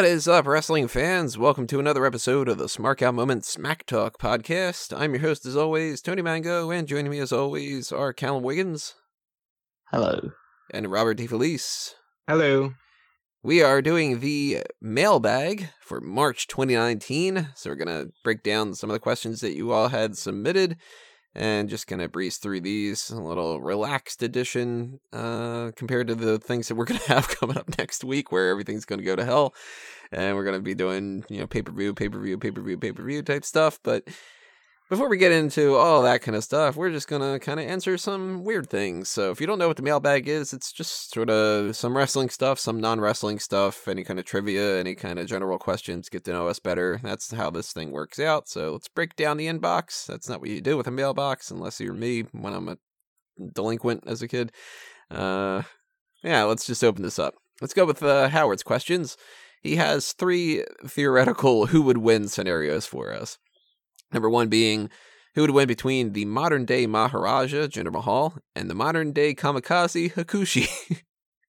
What is up, wrestling fans? Welcome to another episode of the Smark Out Moment Smack Talk podcast. I'm your host, as always, Tony Mango, and joining me, as always, are Callum Wiggins Hello. and Robert DeFelice. Hello. We are doing the mailbag for March 2019, so we're going to break down some of the questions that you all had submitted and just to breeze through these a little relaxed edition uh, compared to the things that we're to have coming up next week where everything's to go to hell and we're to be doing you know pay-per-view pay-per-view pay-per-view pay-per-view type stuff but before we get into all that kind of stuff we're just going to kind of answer some weird things. So if you don't know what the mailbag is it's just sort of some wrestling stuff some non-wrestling stuff any kind of trivia any kind of general questions get to know us better. That's how this thing works out. So let's break down the inbox. That's not what you do with a mailbox unless you're me when i'm a delinquent as a kid. Uh yeah let's just open this up. Let's go with uh, howard's questions. He has three theoretical who would win scenarios for us Number one being who would win between the modern day Maharaja, Jinder Mahal, and the modern day kamikaze, Hakushi.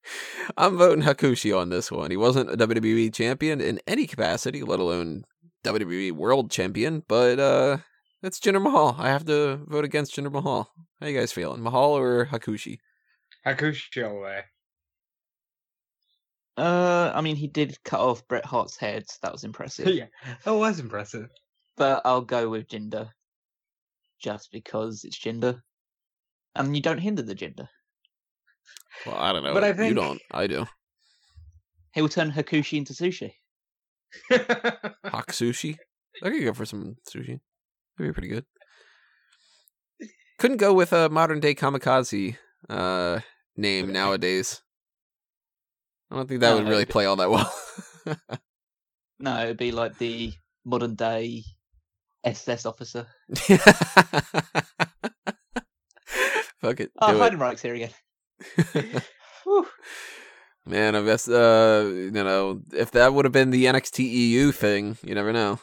I'm voting Hakushi on this one. He wasn't a WWE champion in any capacity, let alone WWE World Champion, but uh that's Jinder Mahal. I have to vote against Jinder Mahal. How you guys feeling? Mahal or Hakushi? Hakushi all the way. Uh, I mean, he did cut off Bret Hart's head. So that was impressive. yeah, that was impressive. But I'll go with Jinder, just because it's Jinder, and you don't hinder the Jinder. Well, I don't know. But I think... You don't. I do. He will turn Hakushi into sushi. Hak sushi. I could go for some sushi. That'd be pretty good. Couldn't go with a modern day kamikaze uh, name nowadays. I don't think that would really but- play all that well. No, it'd be like the modern day SS officer. Fuck it. Oh, Heidenreich's here again. Man, I guess uh, you know, if that would have been the NXT EU thing, you never know.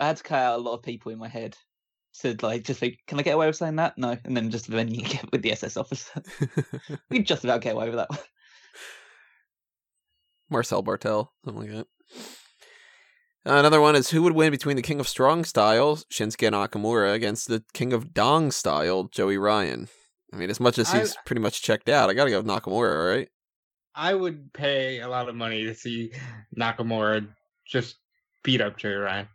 I had to cut out a lot of people in my head. To like, just think, can I get away with saying that? No, and then just then you get with the SS officer. we just about get away with that one. Marcel Barthel, something like that. Uh, another one is who would win between the King of Strong Style, Shinsuke Nakamura, against the King of Dong Style, Joey Ryan. I mean, as much as I- he's pretty much checked out, I gotta go with Nakamura, right? I would pay a lot of money to see Nakamura just beat up Joey Ryan.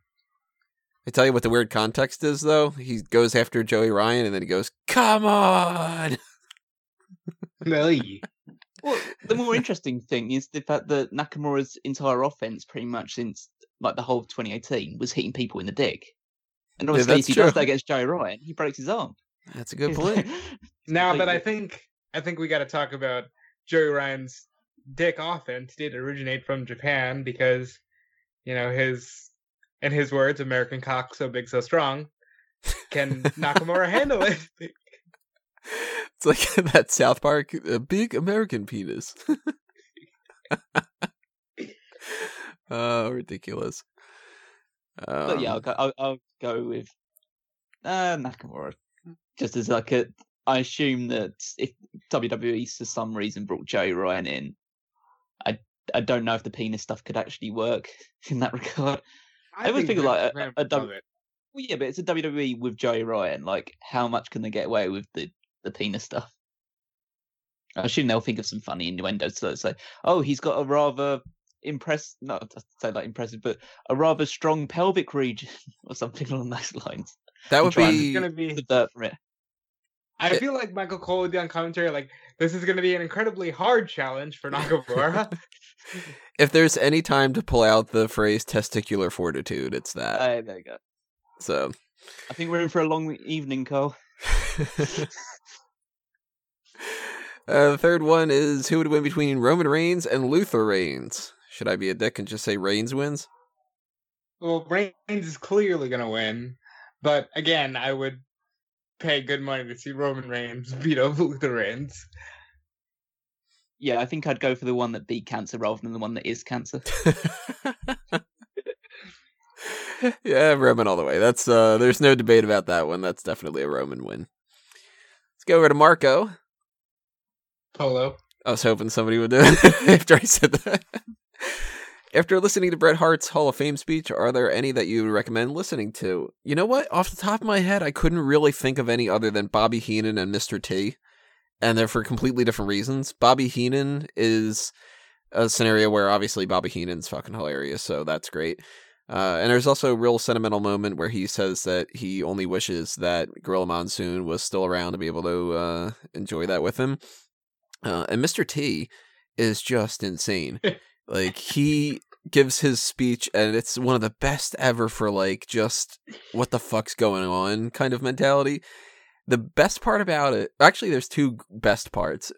I tell you what the weird context is, though. He goes after Joey Ryan, and then he goes, "Come on!" Really? Well, the more interesting thing is the fact that Nakamura's entire offense, pretty much since like the whole of 2018, was hitting people in the dick. And obviously, that's if he does that against Joey Ryan, he breaks his arm. That's a good point. now, but I think I think we got to talk about Joey Ryan's dick offense did originate from Japan because you know his in his words, American cock so big so strong. Can Nakamura handle it? It's like that South Park, a big American penis. Oh, ridiculous. but yeah, I'll Um, go, I'll, I'll go with uh, Nakamura. Just as like a, I assume that if WWE for some reason brought Joey Ryan in, I I don't know if the penis stuff could actually work in that regard. I would think figure, like, a- Vince a McMahon would love dub- it. Well, yeah, but it's a WWE with Joey Ryan. Like, how much can they get away with the the penis stuff? I assume they'll think of some funny innuendos to say, "Oh, he's got a rather impress not to say like impressive, but a rather strong pelvic region or something along those lines." that would trying to It's be gonna be Subvert from it. I It- feel like Michael Cole would be on commentary like this is going to be an incredibly hard challenge for Nakamura. if there's any time to pull out the phrase testicular fortitude, it's that. Uh, there you go. so, I think we're in for a long evening, Cole. uh, the third one is who would win between Roman Reigns and Luther Reigns? Should I be a dick and just say Reigns wins? well, Reigns is clearly going to win, but again, I would pay good money to see Roman Reigns beat up Luther Reigns. Yeah, I think I'd go for the one that beat cancer rather than the one that is cancer. yeah, Roman all the way. That's uh there's no debate about that one. That's definitely a Roman win. Let's go over to Marco. Polo. I was hoping somebody would do it after I said that. After listening to Bret Hart's Hall of Fame speech, are there any that you would recommend listening to? You know what? Off the top of my head, I couldn't really think of any other than Bobby Heenan and Mr. T. And they're for completely different reasons. Bobby Heenan is a scenario where obviously Bobby Heenan's fucking hilarious, so that's great. Uh, and there's also a real sentimental moment where he says that he only wishes that Gorilla Monsoon was still around to be able to uh, enjoy that with him. Uh, and Mr. T is just insane. like he gives his speech and it's one of the best ever for like just what the fuck's going on kind of mentality. The best part about it, actually there's two best parts.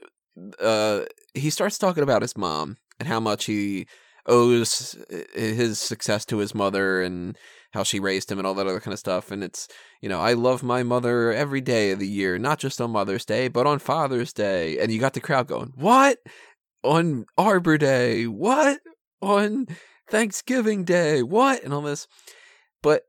Uh he starts talking about his mom and how much he owes his success to his mother and how she raised him and all that other kind of stuff and it's you know i love my mother every day of the year not just on mother's day but on father's day and you got the crowd going what on arbor day what on thanksgiving day what and all this but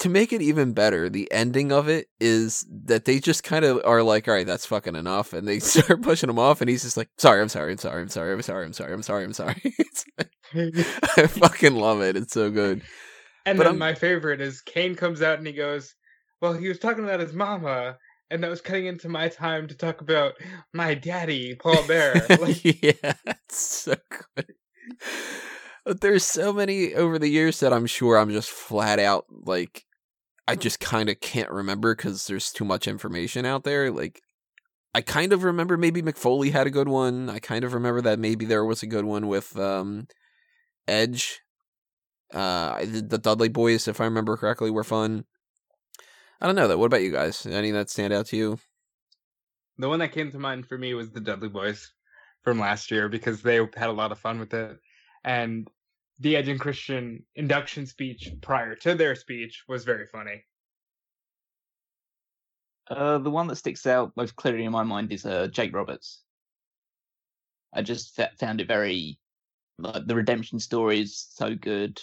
to make it even better, the ending of it is that they just kind of are like, all right, that's fucking enough. And they start pushing him off. And he's just like, sorry, I'm sorry, I'm sorry, I'm sorry, I'm sorry, I'm sorry, I'm sorry, I'm sorry. I fucking love it. It's so good. And But then I'm- my favorite is Kane comes out and he goes, Well, he was talking about his mama, and that was cutting into my time to talk about my daddy, Paul Bearer. Like, yeah, it's so good. But there's so many over the years that I'm sure I'm just flat out like I just kind of can't remember because there's too much information out there. Like I kind of remember maybe Mick Foley had a good one. I kind of remember that maybe there was a good one with um Edge. Uh, the Dudley Boys, if I remember correctly, were fun. I don't know that. What about you guys? Any that stand out to you? the one that came to mind for me was the Dudley Boys from last year because they had a lot of fun with it. And the Edge and Christian induction speech prior to their speech was very funny. Uh, the one that sticks out most clearly in my mind is uh, Jake Roberts. I just fa- found it very like the redemption story is so good,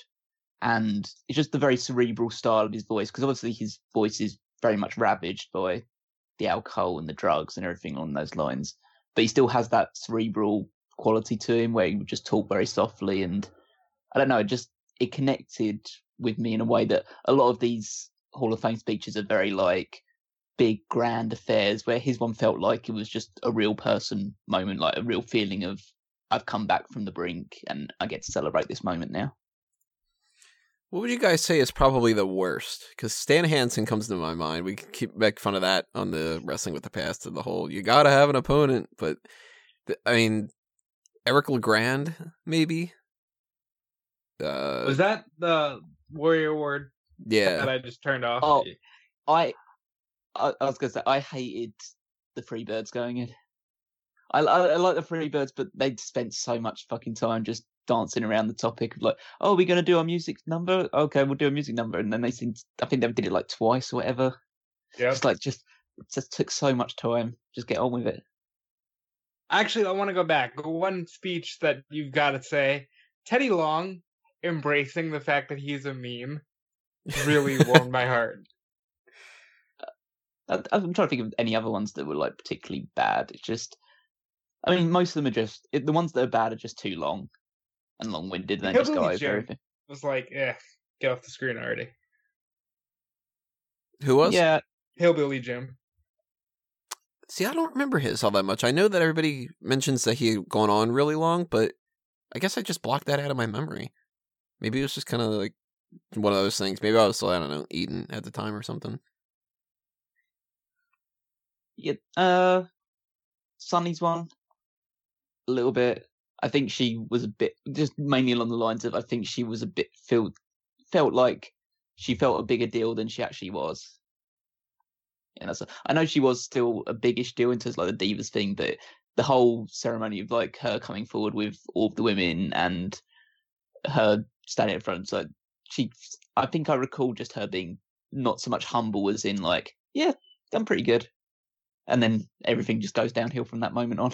and it's just the very cerebral style of his voice because obviously his voice is very much ravaged by the alcohol and the drugs and everything along those lines, but he still has that cerebral quality to him where he would just talk very softly and I don't know, it just it connected with me in a way that a lot of these Hall of Fame speeches are very like big grand affairs where his one felt like it was just a real person moment like a real feeling of i've come back from the brink and i get to celebrate this moment now What would you guys say is probably the worst? Because Stan Hansen comes to my mind. We can keep make fun of that on the Wrestling with the Past and the whole you gotta have an opponent, but th- I mean, Eric Legrand maybe. Uh, Was that the Warrior Award that I just turned off? Oh. i i, I was gonna say i hated the freebirds going in I, I, I like the freebirds but they spent so much fucking time just dancing around the topic of like oh we're gonna do our music number okay we'll do a music number and then they seemed i think they did it like twice or whatever Yep. It's like just it just took so much time. Just get on with it. Actually, I want to go back. One speech that you've got to say Teddy Long embracing the fact that he's a meme really warmed my heart. I, I'm trying to think of any other ones that were like particularly bad. It's just, I mean, most of them are just it, the ones that are bad are just too long and long-winded, and they just go Hillbilly over Jim. everything. It was like, eh, get off the screen already. who was? Yeah, Hillbilly Jim. See, I don't remember his all that much. I know that everybody mentions that he had gone on really long, but I guess I just blocked that out of my memory. Maybe it was just kind of like one of those things. Maybe I was, still, I don't know, eating at the time or something. yeah. Uh, Sunny's one, a little bit. I think she was a bit just mainly along the lines of I think she was a bit felt felt like she felt a bigger deal than she actually was. And that's I know she was still a biggish deal in terms of like the divas thing, but the whole ceremony of like her coming forward with all of the women and her standing in front, so she I think I recall just her being not so much humble as in like, yeah, done pretty good. And then everything just goes downhill from that moment on.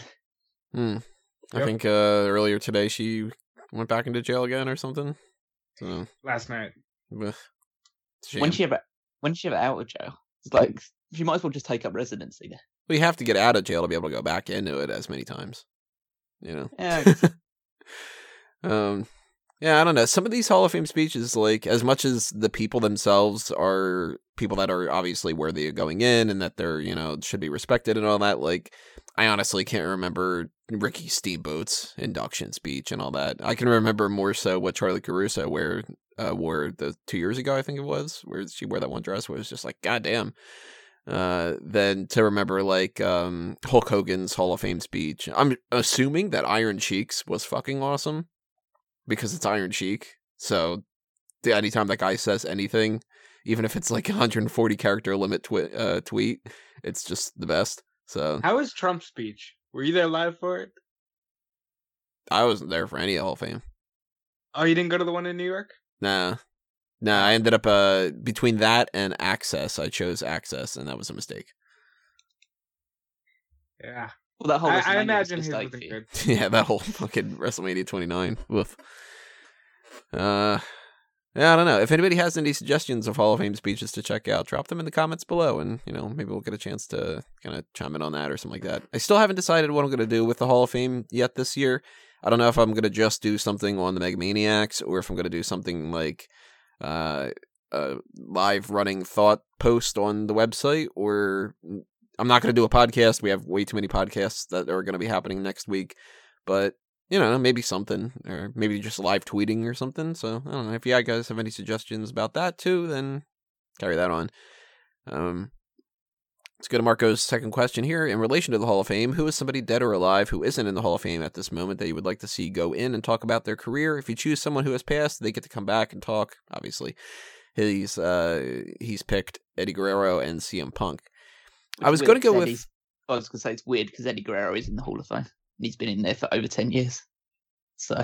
Hmm. Hmm. I think uh, earlier today she went back into jail again or something. So, Last night. ugh. When she ever when she ever out of jail? It's like she might as well just take up residency there. Well, you have to get out of jail to be able to go back into it as many times. You know. Yeah, um, Yeah, I don't know. Some of these Hall of Fame speeches, like as much as the people themselves are people that are obviously worthy of going in and that they're, you know, should be respected and all that, like I honestly can't remember Ricky Steamboat's induction speech and all that. I can remember more so what Charlie Caruso wear uh, wore the two years ago, I think it was, where she wore that one dress where it was just like, goddamn. Uh, than to remember like um, Hulk Hogan's Hall of Fame speech. I'm assuming that Iron Cheeks was fucking awesome because it's Iron Sheik. So anytime that guy says anything, even if it's like 140 character limit twi- uh, tweet, it's just the best. So How was Trump's speech? Were you there live for it? I wasn't there for any Hall of Fame. Oh, you didn't go to the one in New York? Nah. Nah, I ended up uh between that and Axxess, I chose Axxess, and that was a mistake. Yeah. Well, that whole I, I WrestleMania was a imagine his mistake wasn't for you. good. yeah, that whole fucking WrestleMania 29. Woof. Uh, yeah, I don't know. If anybody has any suggestions of Hall of Fame speeches to check out, drop them in the comments below, and you know maybe we'll get a chance to kind of chime in on that or something like that. I still haven't decided what I'm going to do with the Hall of Fame yet this year. I don't know if I'm going to just do something on the Megamaniacs or if I'm going to do something like uh, a live running thought post on the website, or I'm not going to do a podcast. We have way too many podcasts that are going to be happening next week, but you know, maybe something, or maybe just live tweeting or something. So I don't know if you guys have any suggestions about that too, then carry that on. Um, let's go to Marco's second question here. In relation to the Hall of Fame, who is somebody dead or alive who isn't in the Hall of Fame at this moment that you would like to see go in and talk about their career? If you choose someone who has passed, they get to come back and talk. Obviously, he's uh, he's picked Eddie Guerrero and CM Punk. I was going to go with I was going to say it's weird because Eddie Guerrero is in the Hall of Fame. And he's been in there for over 10 years. So,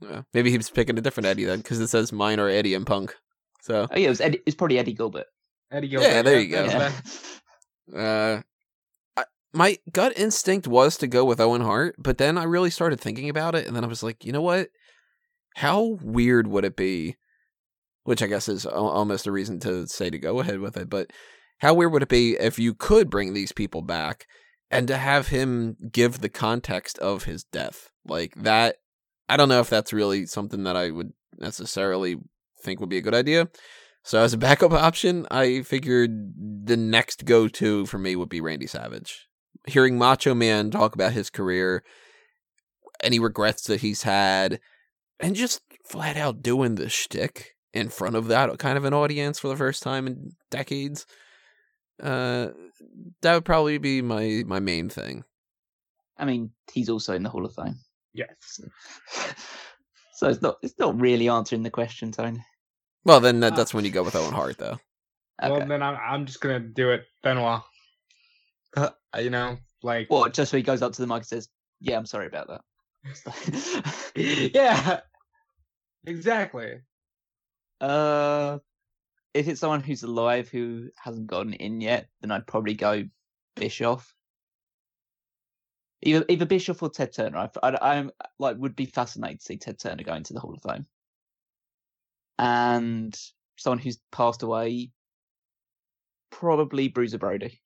yeah, maybe he was picking a different Eddie then because it says mine are Eddie and Punk. So oh yeah, it was Eddie, it's probably Eddie Gilbert. Eddie Gilbert. Yeah, there you go. Yeah. Uh, I, my gut instinct was to go with Owen Hart, but then I really started thinking about it, and then I was like, you know what? How weird would it be? Which I guess is al- almost a reason to say to go ahead with it, but how weird would it be if you could bring these people back and to have him give the context of his death? Like that, I don't know if that's really something that I would necessarily think would be a good idea. So as a backup option, I figured the next go-to for me would be Randy Savage. Hearing Macho Man talk about his career, any regrets that he's had, and just flat out doing the shtick in front of that kind of an audience for the first time in decades. Uh, that would probably be my my main thing. I mean, he's also in the Hall of Fame. Yes. So it's not it's not really answering the question, Tony. Well, then that, Ah. that's when you go with Owen Hart, though. Okay. Well, then I'm I'm just gonna do it, Benoit. Uh, you know, like What? Just so he goes up to the mic and says, "Yeah, I'm sorry about that." yeah, exactly. uh, if it's someone who's alive who hasn't gotten in yet, then I'd probably go Bischoff. Either either Bischoff or Ted Turner. I, I, I'm like would be fascinated to see Ted Turner go into the Hall of Fame. And someone who's passed away, probably Bruiser Brody.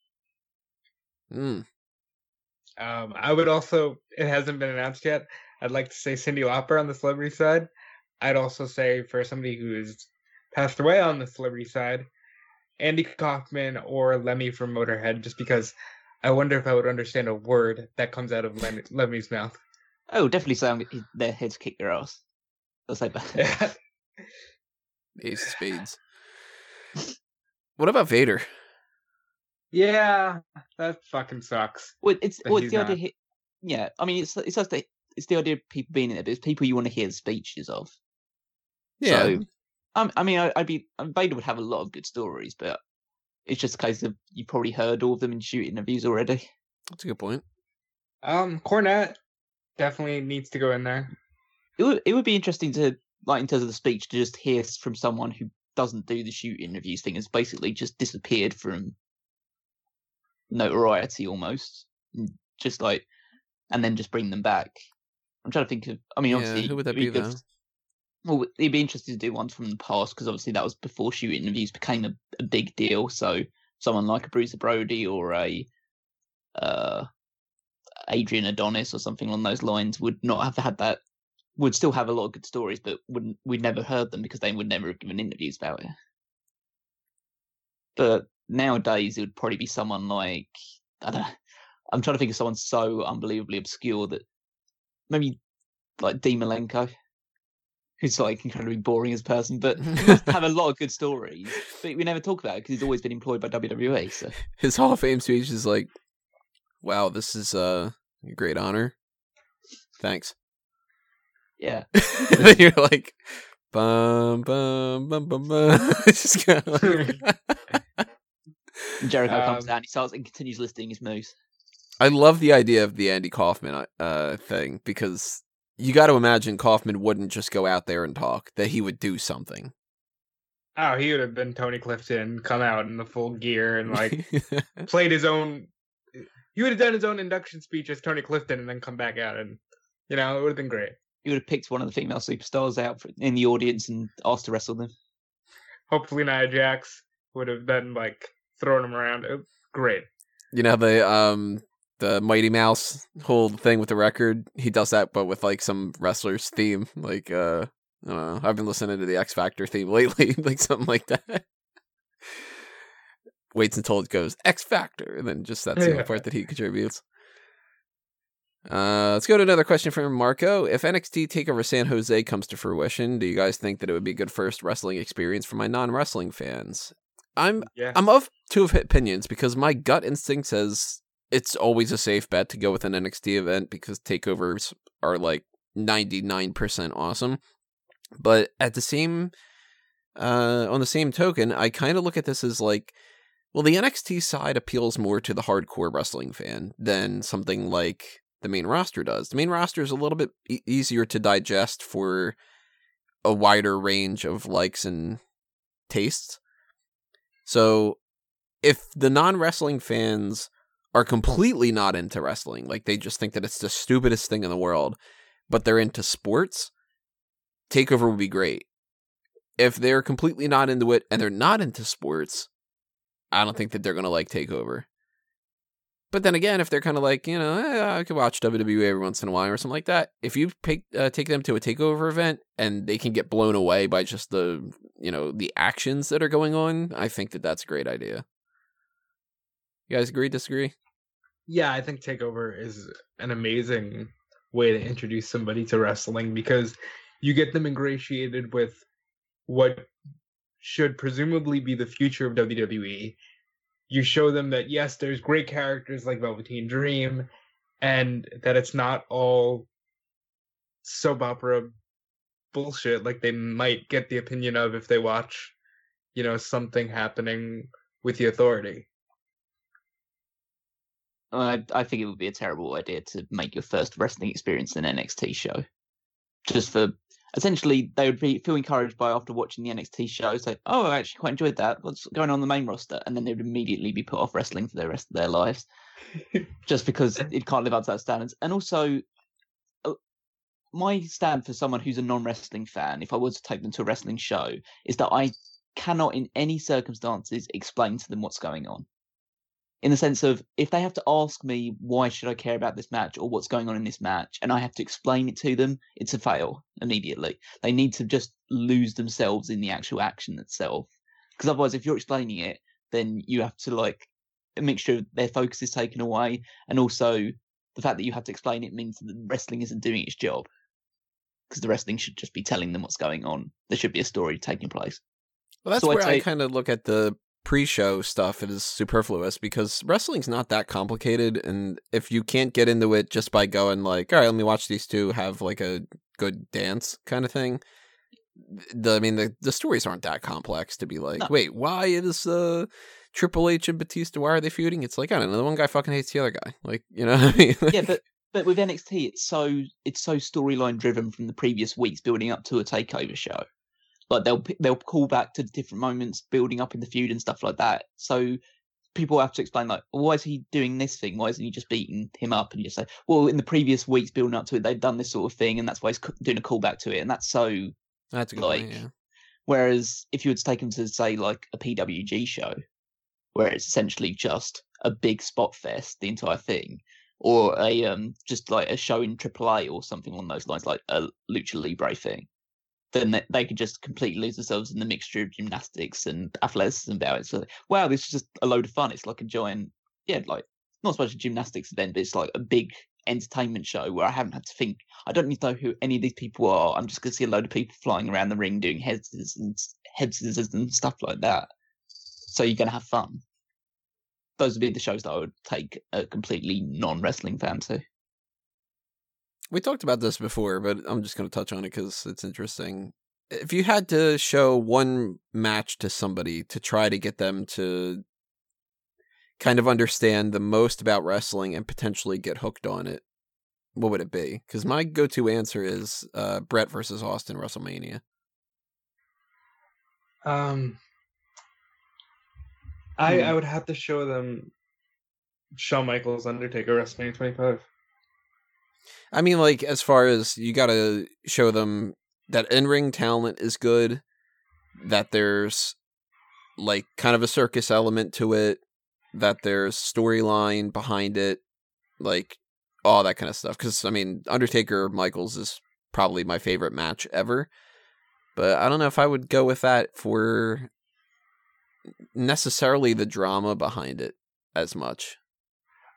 Mm. Um, I would also. It hasn't been announced yet. I'd like to say Cyndi Lauper on the celebrity side. I'd also say for somebody who's passed away on the celebrity side, Andy Kaufman or Lemmy from Motorhead, just because I wonder if I would understand a word that comes out of Lemmy, Lemmy's mouth. Oh, definitely say I'm, they're here to kick your ass. I'll say that. Ace of Spades. what about Vader? yeah, that fucking sucks. Well, it's well, it's he's the idea. not. Here, yeah, I mean, it's it's just the it's the idea of people being in there, but it's people you want to hear the speeches of. Yeah, So, um, I mean, I, I'd be I Vader would have a lot of good stories, but it's just a case of you probably heard all of them in shoot interviews already. that's a good point. Um, Cornette definitely needs to go in there. It would it would be interesting to like in terms of the speech to just hear from someone who doesn't do the shoot interviews thing has basically just disappeared from notoriety almost, and just like, and then just bring them back. I'm trying to think of. I mean, Yeah, obviously, who would that it'd be, good though? Well, it'd be interesting to do ones from the past because obviously that was before shoot interviews became a, a big deal. So someone like a Bruiser Brody or a uh, Adrian Adonis or something along those lines would not have had that would still have a lot of good stories, but wouldn't we'd never heard them because they would never have given interviews about it. But nowadays, it would probably be someone like I don't know. I'm trying to think of someone so unbelievably obscure that maybe like Dean Malenko, who's like incredibly boring as a person, but have a lot of good stories. But we never talk about it because he's always been employed by WWE. So His Hall of Fame speech is like, "Wow, this is uh, a great honor. Thanks." yeah, And you're like, bum bum bum bum bum. Just kind of like, and Jericho comes Um, down, he starts and continues listing his moves. I love the idea of the Andy Kaufman uh thing because you got to imagine Kaufman wouldn't just go out there and talk; that he would do something. Oh, he would have been Tony Clifton, come out in the full gear and like played his own. He would have done his own induction speech as Tony Clifton and then come back out and, you know, it would have been great. He would have picked one of the female superstars out for, in the audience and asked to wrestle them. Hopefully, Nia Jax would have been like throwing him around. Great. you know the um the Mighty Mouse whole thing with the record. He does that, but with like some wrestler's theme. Like uh, I don't know. I've been listening to the X Factor theme lately, like something like that. Waits until it goes X Factor, and then just that's the only part that he contributes. Uh, let's go to another question from Marco. If NXT Takeover San Jose comes to fruition, do you guys think that it would be a good first wrestling experience for my non-wrestling fans? I'm Yeah. I'm of two of opinions because my gut instinct says it's always a safe bet to go with an NXT event because takeovers are like 99% awesome. But at the same uh on the same token, I kind of look at this as like well the NXT side appeals more to the hardcore wrestling fan than something like the main roster does. The main roster is a little bit e- easier to digest for a wider range of likes and tastes. So if the non wrestling fans are completely not into wrestling, like they just think that it's the stupidest thing in the world, but they're into sports, Takeover would be great. If they're completely not into it and they're not into sports, I don't think that they're going to like Takeover. But then again, if they're kind of like, you know, eh, I could watch WWE every once in a while or something like that, if you pick, uh, take them to a takeover event and they can get blown away by just the, you know, the actions that are going on, I think that that's a great idea. You guys agree, disagree? Yeah, I think Takeover is an amazing way to introduce somebody to wrestling because you get them ingratiated with what should presumably be the future of WWE. You show them that yes, there's great characters like Velveteen Dream, and that it's not all soap opera bullshit like they might get the opinion of if they watch, you know, something happening with the authority. I, I think it would be a terrible idea to make your first wrestling experience an NXT show. Just for essentially, they would be feel encouraged by after watching the NXT show, say, "Oh, I actually quite enjoyed that. What's going on the main roster?" And then they would immediately be put off wrestling for the rest of their lives, just because it can't live up to that standards. And also, uh, my stand for someone who's a non-wrestling fan, if I was to take them to a wrestling show, is that I cannot, in any circumstances, explain to them what's going on in the sense of if they have to ask me why should I care about this match or what's going on in this match, and I have to explain it to them, it's a fail immediately. They need to just lose themselves in the actual action itself, because otherwise, if you're explaining it, then you have to like make sure their focus is taken away, and also the fact that you have to explain it means that wrestling isn't doing its job. Because the wrestling should just be telling them what's going on. There should be a story taking place. Well, that's So where I kind of look at the pre-show stuff is superfluous because wrestling's not that complicated, and if you can't get into it just by going like, "All right, let me watch these two have like a good dance" kind of thing, the I mean the the stories aren't that complex to be like, No. wait, why is uh Triple H and Batista why are they feuding? It's like I don't know, the one guy fucking hates the other guy, like you know what I mean? yeah, but but with NXT, it's so it's so storyline driven from the previous weeks building up to a takeover show. Like they'll they'll call back to different moments building up in the feud and stuff like that. So people have to explain like, well, why is he doing this thing? Why isn't he just beating him up? And you just say, well, in the previous weeks building up to it, they've done this sort of thing, and that's why he's doing a callback to it, and that's so that's a good point, like- yeah. Whereas if you were to take him to say like a PWG show, where it's essentially just a big spot fest, the entire thing, or a um just like a show in AAA or something along those lines, like a lucha libre thing, then they, could just completely lose themselves in the mixture of gymnastics and athleticism about it. So wow, this is just a load of fun. It's like a giant, yeah, like not so much a gymnastics event, but it's like a big entertainment show where I haven't had to think. I don't need to know who any of these people are. I'm just going to see a load of people flying around the ring doing head scissors and head scissors and stuff like that. So you're going to have fun. Those would be the shows that I would take a completely non wrestling fan to. We talked about this before, but I'm just going to touch on it because it's interesting. If you had to show one match to somebody to try to get them to kind of understand the most about wrestling and potentially get hooked on it, what would it be? Because my go-to answer is uh, Bret versus Austin WrestleMania. Um, I I would have to show them Shawn Michaels Undertaker WrestleMania 25. I mean, like as far as you got to show them that in-ring talent is good, that there's like kind of a circus element to it, that there's storyline behind it, like all that kind of stuff. Because I mean, Undertaker Michaels is probably my favorite match ever, but I don't know if I would go with that for necessarily the drama behind it as much.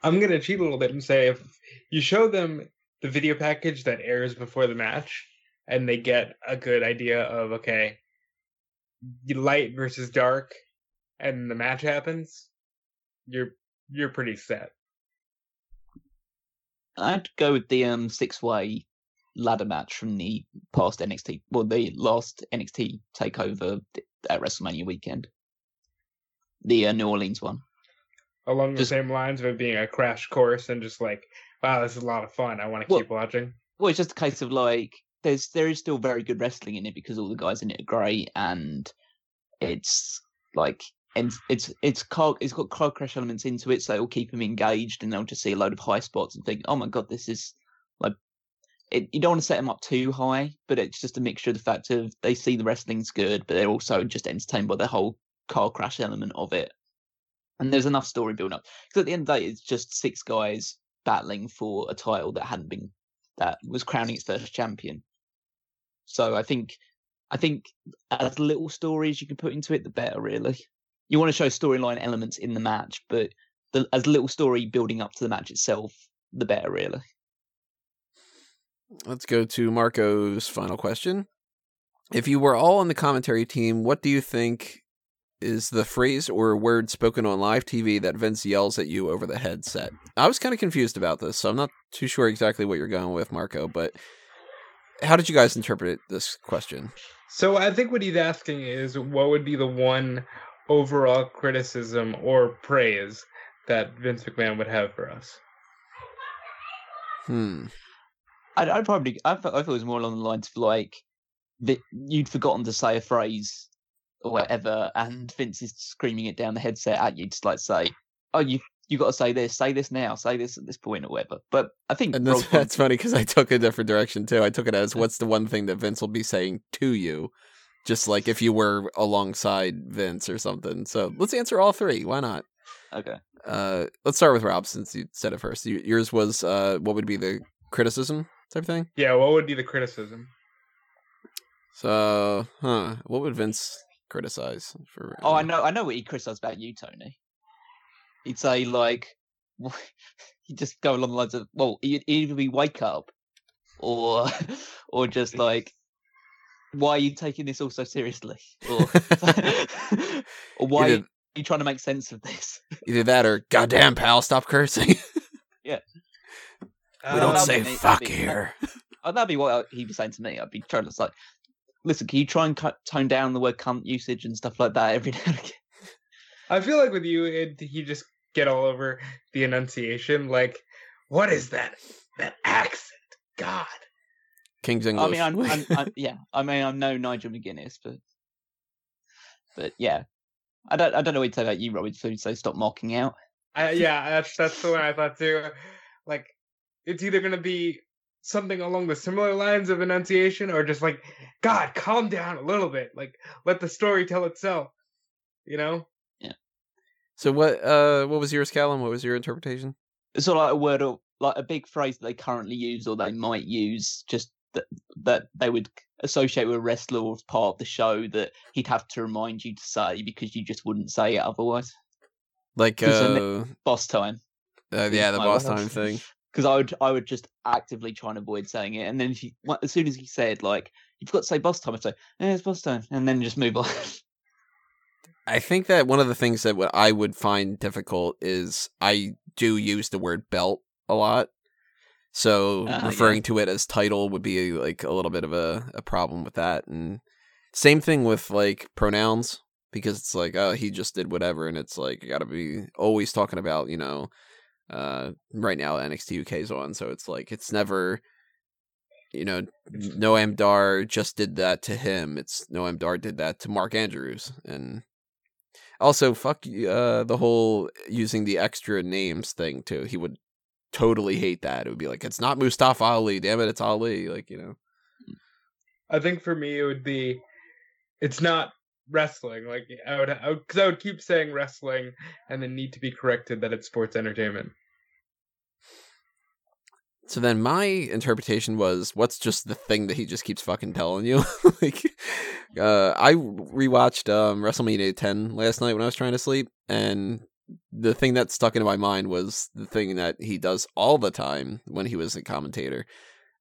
I'm gonna cheat a little bit and say if you show them the video package that airs before the match, and they get a good idea of okay, light versus dark, and the match happens, you're you're pretty set. I'd go with the um six way ladder match from the past NXT, well, the last NXT takeover at WrestleMania weekend, the uh, New Orleans one. Along the Just- same lines of it being a crash course and just like, wow, this is a lot of fun. I want to Well- keep watching. Well, it's just a case of like there's there is still very good wrestling in it because all the guys in it are great and it's like and it's it's car it's got car crash elements into it, so it'll keep them engaged and they'll just see a load of high spots and think, oh my god, this is like it, you don't want to set them up too high, but it's just a mixture of the fact of they see the wrestling's good, but they're also just entertained by the whole car crash element of it. And there's enough story build up because at the end of the day, it's just six guys battling for a title that hadn't been that was crowning its first champion. So I think I think as little stories you can put into it, the better. Really, you want to show storyline elements in the match, but the, as little story building up to the match itself, the better. Really. Let's go to Marco's final question. If you were all on the commentary team, what do you think is the phrase or word spoken on live TV that Vince yells at you over the headset? I was kind of confused about this, so I'm not too sure exactly what you're going with, Marco, but how did you guys interpret this question? So I think what he's asking is what would be the one overall criticism or praise that Vince McMahon would have for us? Hmm. I'd, I'd probably I thought, I thought it was more along the lines of like that you'd forgotten to say a phrase or whatever, and Vince is screaming it down the headset at you, just like say, "Oh, you you got to say this, say this now, say this at this point or whatever." But I think And that's, that's funny because I took a different direction too. I took it as what's the one thing that Vince will be saying to you, just like if you were alongside Vince or something. So let's answer all three. Why not? okay. Uh, let's start with Rob since you said it first. Yours was uh, what would be the criticism type thing? Yeah, what would be the criticism? So, huh? What would Vince criticize for? Oh, I uh, know, I know what he criticized about you, Tony. He'd say like, he'd just go along the lines of, well, it'd either be wake up, or, or just like, why are you taking this all so seriously, or, or why Either, are you trying to make sense of this? either that or goddamn pal, stop cursing. Yeah, we don't say fuck here. Oh, that'd be what he'd be saying to me. I'd be trying to like, listen, can you try and cut, tone down the word cunt usage and stuff like that every now and again? I feel like with you, it, he just get all over the enunciation. Like, what is that? That accent? God. King's I English. mean, I'm, I'm, I'm, yeah, I mean, I'm no Nigel McGuinness, but, but yeah, I don't, I don't know what to say about you, Robin. So, so stop mocking out. I, yeah, that's that's the one I thought too. Like, it's either gonna be something along the similar lines of enunciation, or just like, God, calm down a little bit. Like, let the story tell itself. You know? Yeah. So what? Uh, what was yours, Callum? What was your interpretation? It's sort of like a word or like a big phrase that they currently use or they might use, just that that they would associate with a wrestler or as part of the show that he'd have to remind you to say because you just wouldn't say it otherwise. Like, uh, Boss time. uh, yeah, the boss time thing. Because I would I would just actively try and avoid saying it, and then well, as soon as he said like you've got to say boss time, I'd say yeah, it's boss time, and then just move on. I think that one of the things that what I would find difficult is I do use the word belt a lot. So ah, yeah. referring to it as title would be like a little bit of a, a problem with that. And same thing with like pronouns because it's like, oh, he just did whatever. And it's like, you got to be always talking about, you know, uh, right now NXT UK is on. So it's like, it's never, you know, Noam Dar just did that to him. It's Noam Dar did that to Mark Andrews. And also, fuck uh, the whole using the extra names thing too. He would totally hate that. It would be like, it's not Mustafa Ali. Damn it, it's Ali. Like you know. I think for me it would be, it's not wrestling. Like I would, I, would, 'cause I would keep saying wrestling and then need to be corrected that it's sports entertainment. So then my interpretation was, what's just the thing that he just keeps fucking telling you? like, uh, I rewatched um, WrestleMania 10 last night when I was trying to sleep, and the thing that stuck into my mind was the thing that he does all the time when he was a commentator.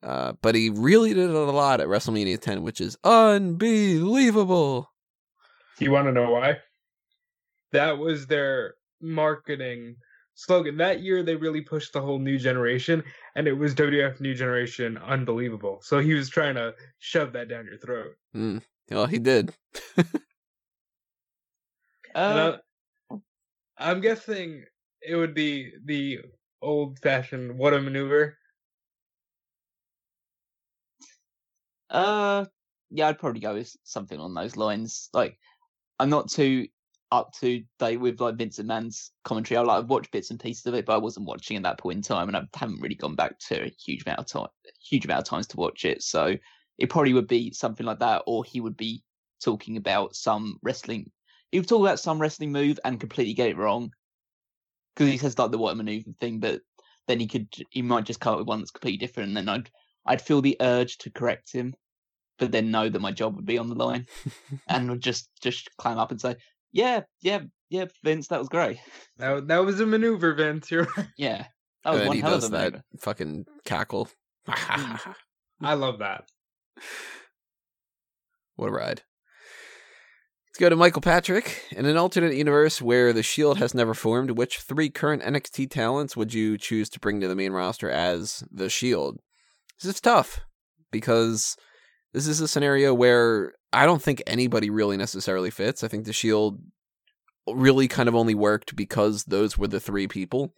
Uh, but he really did it a lot at WrestleMania 10, which is unbelievable. You want to know why? That was their marketing slogan. That year, they really pushed the whole new generation, and it was WWF New Generation Unbelievable. So he was trying to shove that down your throat. Mm. Well, he did. Uh, I, I'm guessing it would be the old fashioned what a maneuver. uh, yeah, I'd probably go with something on those lines. Like, I'm not too up to date with like Vince McMahon's commentary. I like I've watched bits and pieces of it, but I wasn't watching at that point in time, and I haven't really gone back to a huge amount of time, huge amount of times to watch it. So it probably would be something like that, or he would be talking about some wrestling. He would talk about some wrestling move and completely get it wrong because he says like the a maneuver thing, but then he could he might just come up with one that's completely different, and then I'd I'd feel the urge to correct him, but then know that my job would be on the line, and would just just climb up and say, "Yeah, yeah, yeah, Vince, that was great. That, that was a maneuver, Vince. You're right. Yeah, that was and one he hell of does a that maneuver." fucking cackle. Mm. I love that. What a ride. Let's go to Michael Patrick. In an alternate universe where the Shield has never formed, which three current NXT talents would you choose to bring to the main roster as the Shield? This is tough because this is a scenario where I don't think anybody really necessarily fits. I think the Shield really kind of only worked because those were the three people.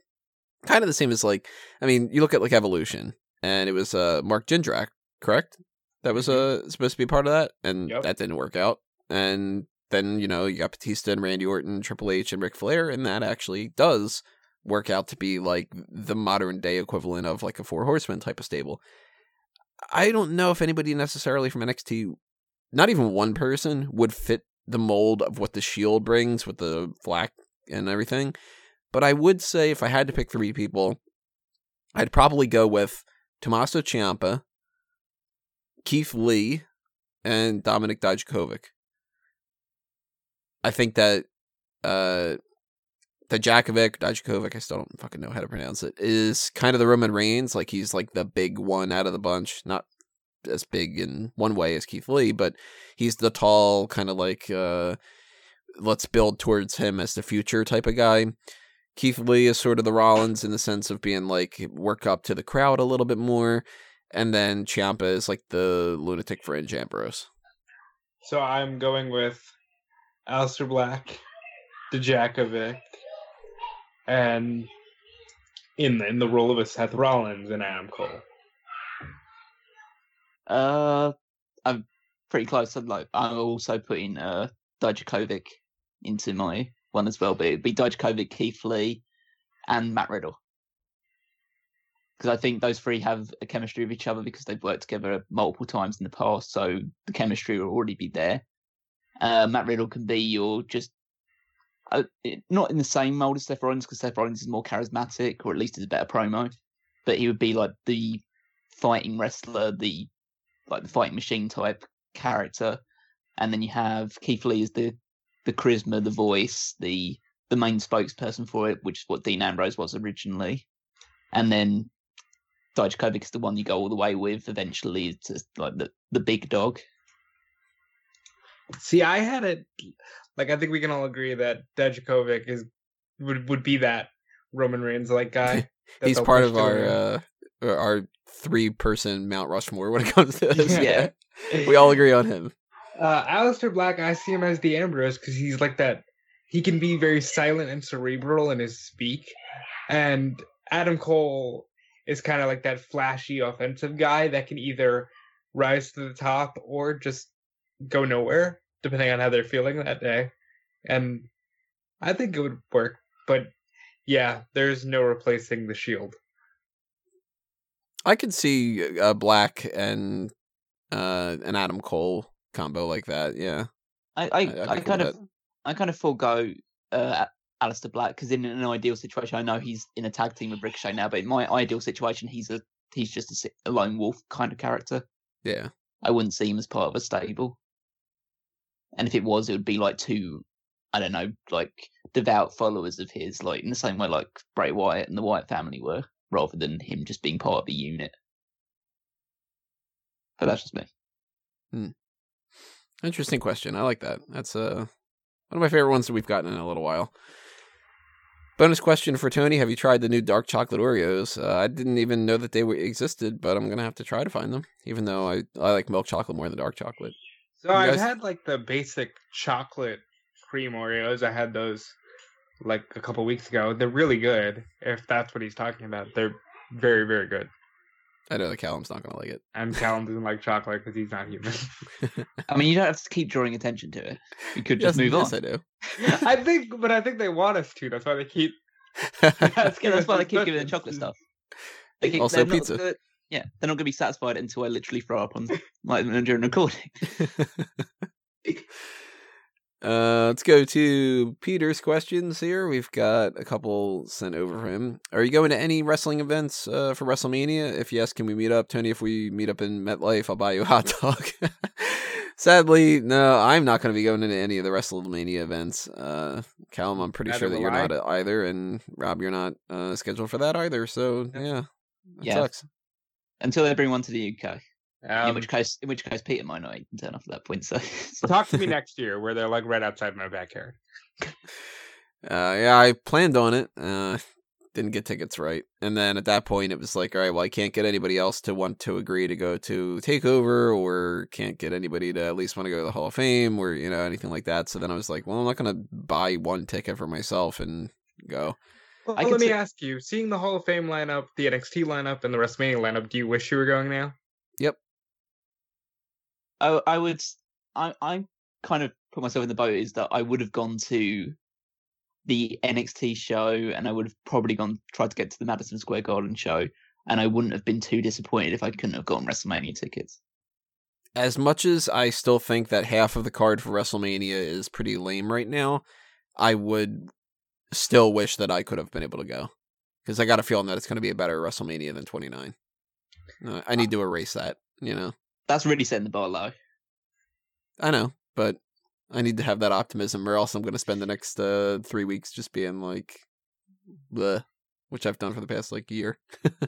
Kind of the same as like, I mean, you look at like Evolution, and it was uh, Mark Jindrak, correct? That was uh, supposed to be part of that, and Yep. that didn't work out. And then you know you got Batista and Randy Orton, Triple H and Ric Flair, and that actually does work out to be like the modern day equivalent of like a Four Horsemen type of stable. I don't know if anybody necessarily from NXT, not even one person, would fit the mold of what the Shield brings with the flak and everything. But I would say if I had to pick three people, I'd probably go with Tommaso Ciampa, Keith Lee, and Dominik Dijakovic. I think that uh Dijakovic, Dijakovic, I still don't fucking know how to pronounce it, is kind of the Roman Reigns. Like he's like the big one out of the bunch. Not as big in one way as Keith Lee, but he's the tall, kind of like uh let's build towards him as the future type of guy. Keith Lee is sort of the Rollins in the sense of being like work up to the crowd a little bit more. And then Ciampa is like the lunatic fringe Ambrose. So I'm going with Aleister Black, Dijakovic, and in the, in the role of a Seth Rollins and Adam Cole. Uh, I'm pretty close. I'm like I'm also putting uh Dijakovic into my one as well, but it'd be Dijakovic, Keith Lee, and Matt Riddle. Because I think those three have a chemistry with each other because they've worked together multiple times in the past, so the chemistry will already be there. Uh, Matt Riddle can be your just uh, not in the same mold as Seth Rollins because Seth Rollins is more charismatic, or at least is a better promo. but he would be like the fighting wrestler, the like the fighting machine type character, and then you have Keith Lee as the the charisma, the voice, the the main spokesperson for it, which is what Dean Ambrose was originally, and then Dijakovic is the one you go all the way with. Eventually, it's just like the the big dog. See, I had it like I think we can all agree that Dijakovic is would would be that Roman Reigns like guy. He's part of our uh, our three person Mount Rushmore when it comes to this. Yeah. we all agree on him. Uh, Aleister Black, I see him as the Ambrose because he's like that. He can be very silent and cerebral in his speak, and Adam Cole is kind of like that flashy offensive guy that can either rise to the top or just go nowhere, depending on how they're feeling that day. And I think it would work, but yeah, there's no replacing the Shield. I could see a Black and uh, an Adam Cole combo like that. Yeah, I I, I- I'd be I, cool kind with of I kind of forego uh, Aleister Black because in an ideal situation, I know he's in a tag team with Ricochet now, but in my ideal situation, he's a he's just a, a lone wolf kind of character. yeah. I wouldn't see him as part of a stable. And if it was, it would be like two, I don't know, like devout followers of his, like in the same way like Bray Wyatt and the Wyatt family were, rather than him just being part of a unit. But that's just me. Interesting question. I like that. That's uh, one of my favorite ones that we've gotten in a little while. Bonus question for Tony: Have you tried the new dark chocolate Oreos? Uh, I didn't even know that they existed, but I'm gonna have to try to find them. Even though I, I like milk chocolate more than dark chocolate. So You I've guys- had like the basic chocolate cream Oreos. I had those like a couple weeks ago. They're really good. If that's what he's talking about, they're very very good. I know that Callum's not gonna like it. And Callum doesn't like chocolate because he's not human. I mean, you don't have to keep drawing attention to it. You could just Yes, move on. I do. I think, but I think they want us to. That's why they keep. Yeah, that's why they keep giving the chocolate stuff. They keep, Also they're not pizza. gonna- yeah, they're not going to be satisfied until I literally throw up on like during recording. Uh, let's go to Peter's questions here. We've got a couple sent over for him. Are you going to any wrestling events uh, for WrestleMania? If yes, can we meet up? Tony, if we meet up in MetLife, I'll buy you a hot dog. Sadly, no, I'm not going to be going into any of the WrestleMania events. Uh, Callum, I'm pretty Neither sure that you're I. not either, and Rob, you're not uh, scheduled for that either. So Yeah. yeah, that Yeah. sucks. Until they bring one to the UK. in Um, which case, in which case, Peter might not even turn up at that point. So, so- talk to me next year, where they're like right outside my backyard. Uh, yeah, I planned on it. Uh, didn't get tickets right, and then at that point, it was like, all right, well, I can't get anybody else to want to agree to go to Takeover, or can't get anybody to at least want to go to the Hall of Fame, or you know anything like that. So then I was like, well, I'm not gonna buy one ticket for myself and go. Well, I let me say- ask you: seeing the Hall of Fame lineup, the NXT lineup, and the WrestleMania lineup, do you wish you were going now? Yep. I, I would. I I kind of put myself in the boat is that I would have gone to the NXT show, and I would have probably gone tried to get to the Madison Square Garden show, and I wouldn't have been too disappointed if I couldn't have gotten WrestleMania tickets. As much as I still think that half of the card for WrestleMania is pretty lame right now, I would still wish that I could have been able to go because I got a feeling that it's going to be a better WrestleMania than 29. Uh, I need to erase that, you know. That's really setting the bar low. I know, but I need to have that optimism, or else I'm going to spend the next uh, three weeks just being like, bleh, which I've done for the past like year.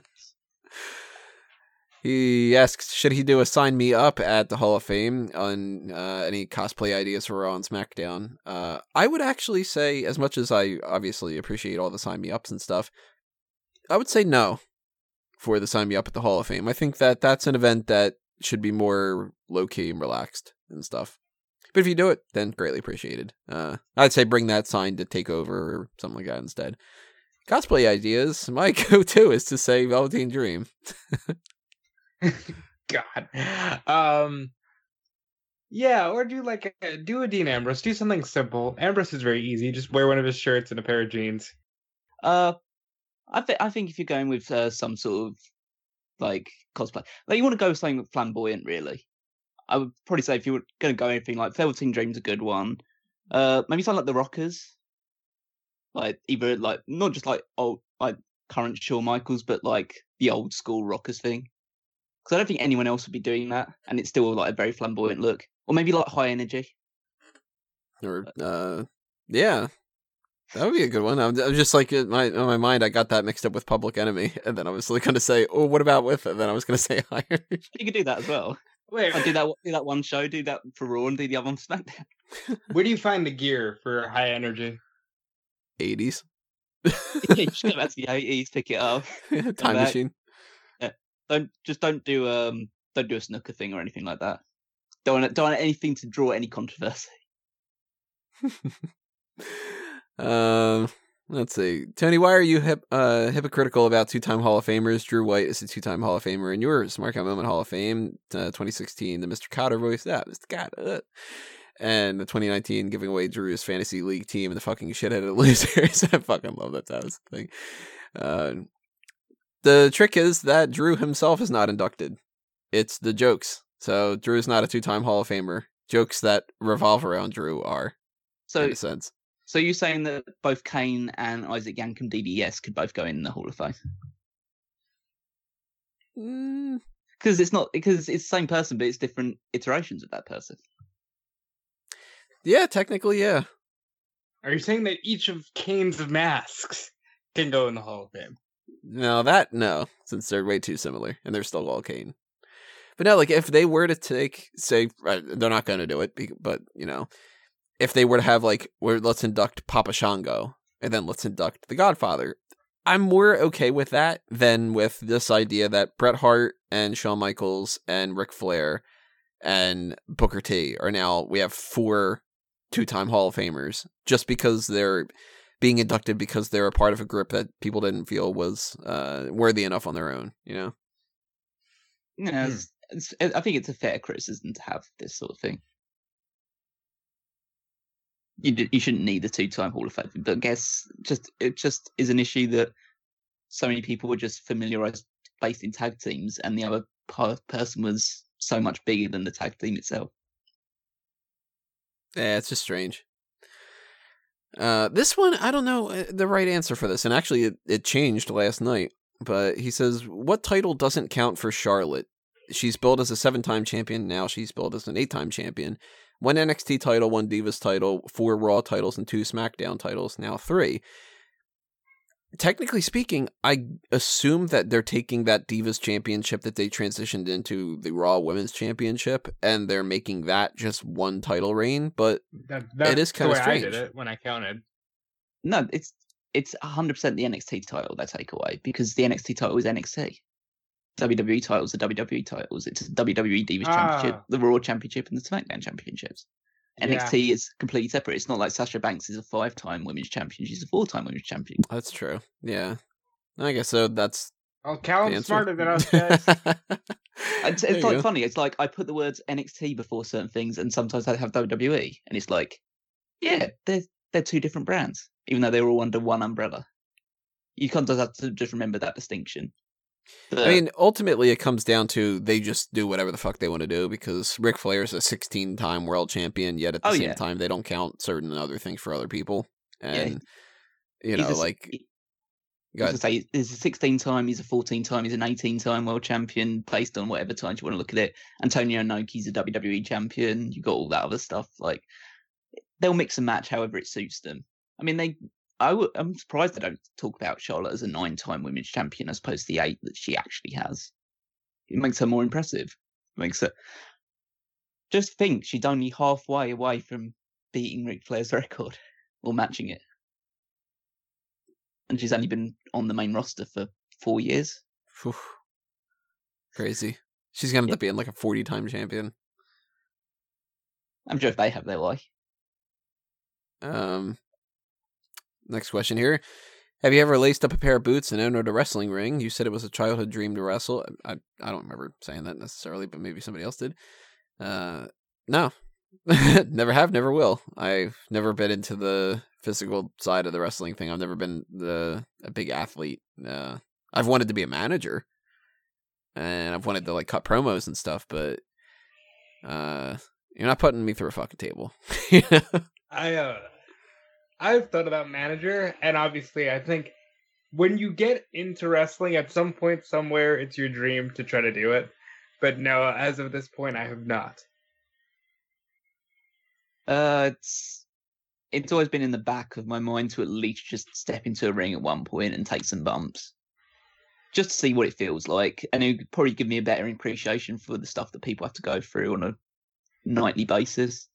he asks, should he do a sign me up at the Hall of Fame on uh, any cosplay ideas for Raw and SmackDown? Uh, I would actually say, as much as I obviously appreciate all the sign me ups and stuff, I would say no for the sign me up at the Hall of Fame. I think that that's an event that should be more low key and relaxed and stuff. But if you do it, then greatly appreciated. Uh, I'd say bring that sign to take over or something like that instead. Cosplay ideas. My go-to is to say Velveteen Dream. God. Um. Yeah, or do like a, do a Dean Ambrose. Do something simple. Ambrose is very easy. Just wear one of his shirts and a pair of jeans. Uh, I think I think if you're going with uh, some sort of like cosplay, like you want to go with something flamboyant, really. I would probably say if you were going to go anything like Velveteen Dream's a good one. Uh, maybe something like the Rockers, like either like not just like old like current Shawn Michaels, but like the old school rockers thing. Because I don't think anyone else would be doing that, and it's still like a very flamboyant look, or maybe like high energy. Or uh, yeah, that would be a good one. I'm, I'm just like in my in my mind, I got that mixed up with Public Enemy, and then I was like going to say, "Oh, what about with?" And then I was going to say higher. You could do that as well. Wait, I do that. Do that one show. Do that for Raw, and do the other on SmackDown. where do you find the gear for high energy? 80s you just go back to the eighties, pick it up. time back. machine. Don't just don't do um don't do a snooker thing or anything like that. Don't want, don't want anything to draw any controversy. um, let's see, Tony. Why are you hip, uh, hypocritical about two-time Hall of Famers? Drew White is a two-time Hall of Famer, and you're Smark Out Moment Hall of Fame, uh, 2016. The Mr. Kotter voice, that Mr. Kotter. And the 2019 giving away Drew's fantasy league team and the fucking shitheaded losers. I fucking love that. That was the thing. Uh, the trick is that Drew himself is not inducted. It's the jokes. So Drew's not a two-time Hall of Famer. Jokes that revolve around Drew are, So in a sense. so you're saying that both Kane and Isaac Yankem DDS could both go in the Hall of Fame Mm, because it's not because it's the same person, but it's different iterations of that person. yeah, technically, yeah. Are you saying that each of Kane's masks can go in the Hall of Fame? No, that no, since they're way too similar and they're still all Kane. But no, like if they were to take, say, they're not going to do it, but you know, if they were to have like, where let's induct Papa Shango and then let's induct the Godfather, I'm more okay with that than with this idea that Bret Hart and Shawn Michaels and Ric Flair and Booker T are now we have four two-time Hall of Famers just because they're being inducted because they're a part of a group that people didn't feel was uh, worthy enough on their own. You know, You know, Hmm. it's, it's, I think it's a fair criticism to have this sort of thing. You d- you shouldn't need the two-time Hall of Fame, but I guess just it just is an issue that so many people were just familiarized based in tag teams, and the other per- person was so much bigger than the tag team itself. yeah, it's just strange. Uh, this one, I don't know uh, the right answer for this, and actually, it, it changed last night. But he says, "What title doesn't count for Charlotte? She's billed as a seven-time champion. Now she's billed as an eight-time champion. One NXT title, one Divas title, four Raw titles, and two SmackDown titles. Now three. Technically speaking, I assume that they're taking that Divas championship that they transitioned into the Raw Women's Championship, and they're making that just one title reign. But That, that's is the kinda way I did strange. it when I counted. No, it's it's hundred percent the NXT title they take away because the NXT title is NXT. WWE titles are WWE titles. It's WWE Divas Championship, Ah. the Raw Championship, and the SmackDown Championships. Yeah. NXT is completely separate. It's not like Sasha Banks is a five-time women's champion; she's a four-time women's champion. that's true. Yeah, I guess so. That's Oh, the Callum's answer. smarter than us, guys. It's, it's like go. funny. It's like I put the words NXT before certain things, and sometimes I have WWE, and it's like, yeah, they're they're two different brands, even though they're all under one umbrella. You can't just have to just remember that distinction. I mean, ultimately, it comes down to they just do whatever the fuck they want to do because Ric Flair is a 16 time world champion, yet at the Oh, same yeah. time, they don't count certain other things for other people. Yeah, And, you he's know, like, he- I was say he's a 16 time, he's a 14 time, he's an 18 time world champion, placed on whatever times you want to look at it. Antonio Inoki's a WWE champion. You got all that other stuff. Like they'll mix and match however it suits them. I mean, they. I w- I'm surprised they don't talk about Charlotte as a nine time women's champion as opposed to the eight that she actually has. It makes her more impressive. It makes her. Just think, she's only halfway away from beating Ric Flair's record or matching it and she's only been on the main roster for four years. Phew. Crazy. She's going to end up being like a 40 time champion. I'm sure if they have their way. Um, next question here. Have you ever laced up a pair of boots and entered a wrestling ring? You said it was a childhood dream to wrestle. I I don't remember saying that necessarily, but maybe somebody else did. Uh, no, never have, never will. I've never been into the physical side of the wrestling thing. I've never been the a big athlete. Uh, I've wanted to be a manager, and I've wanted to like cut promos and stuff, but uh, you're not putting me through a fucking table. I uh I've thought about manager and obviously I think when you get into wrestling at some point somewhere, it's your dream to try to do it. But no, as of this point, I have not. Uh, it's it's always been in the back of my mind to at least just step into a ring at one point and take some bumps, just to see what it feels like, and it would probably give me a better appreciation for the stuff that people have to go through on a nightly basis.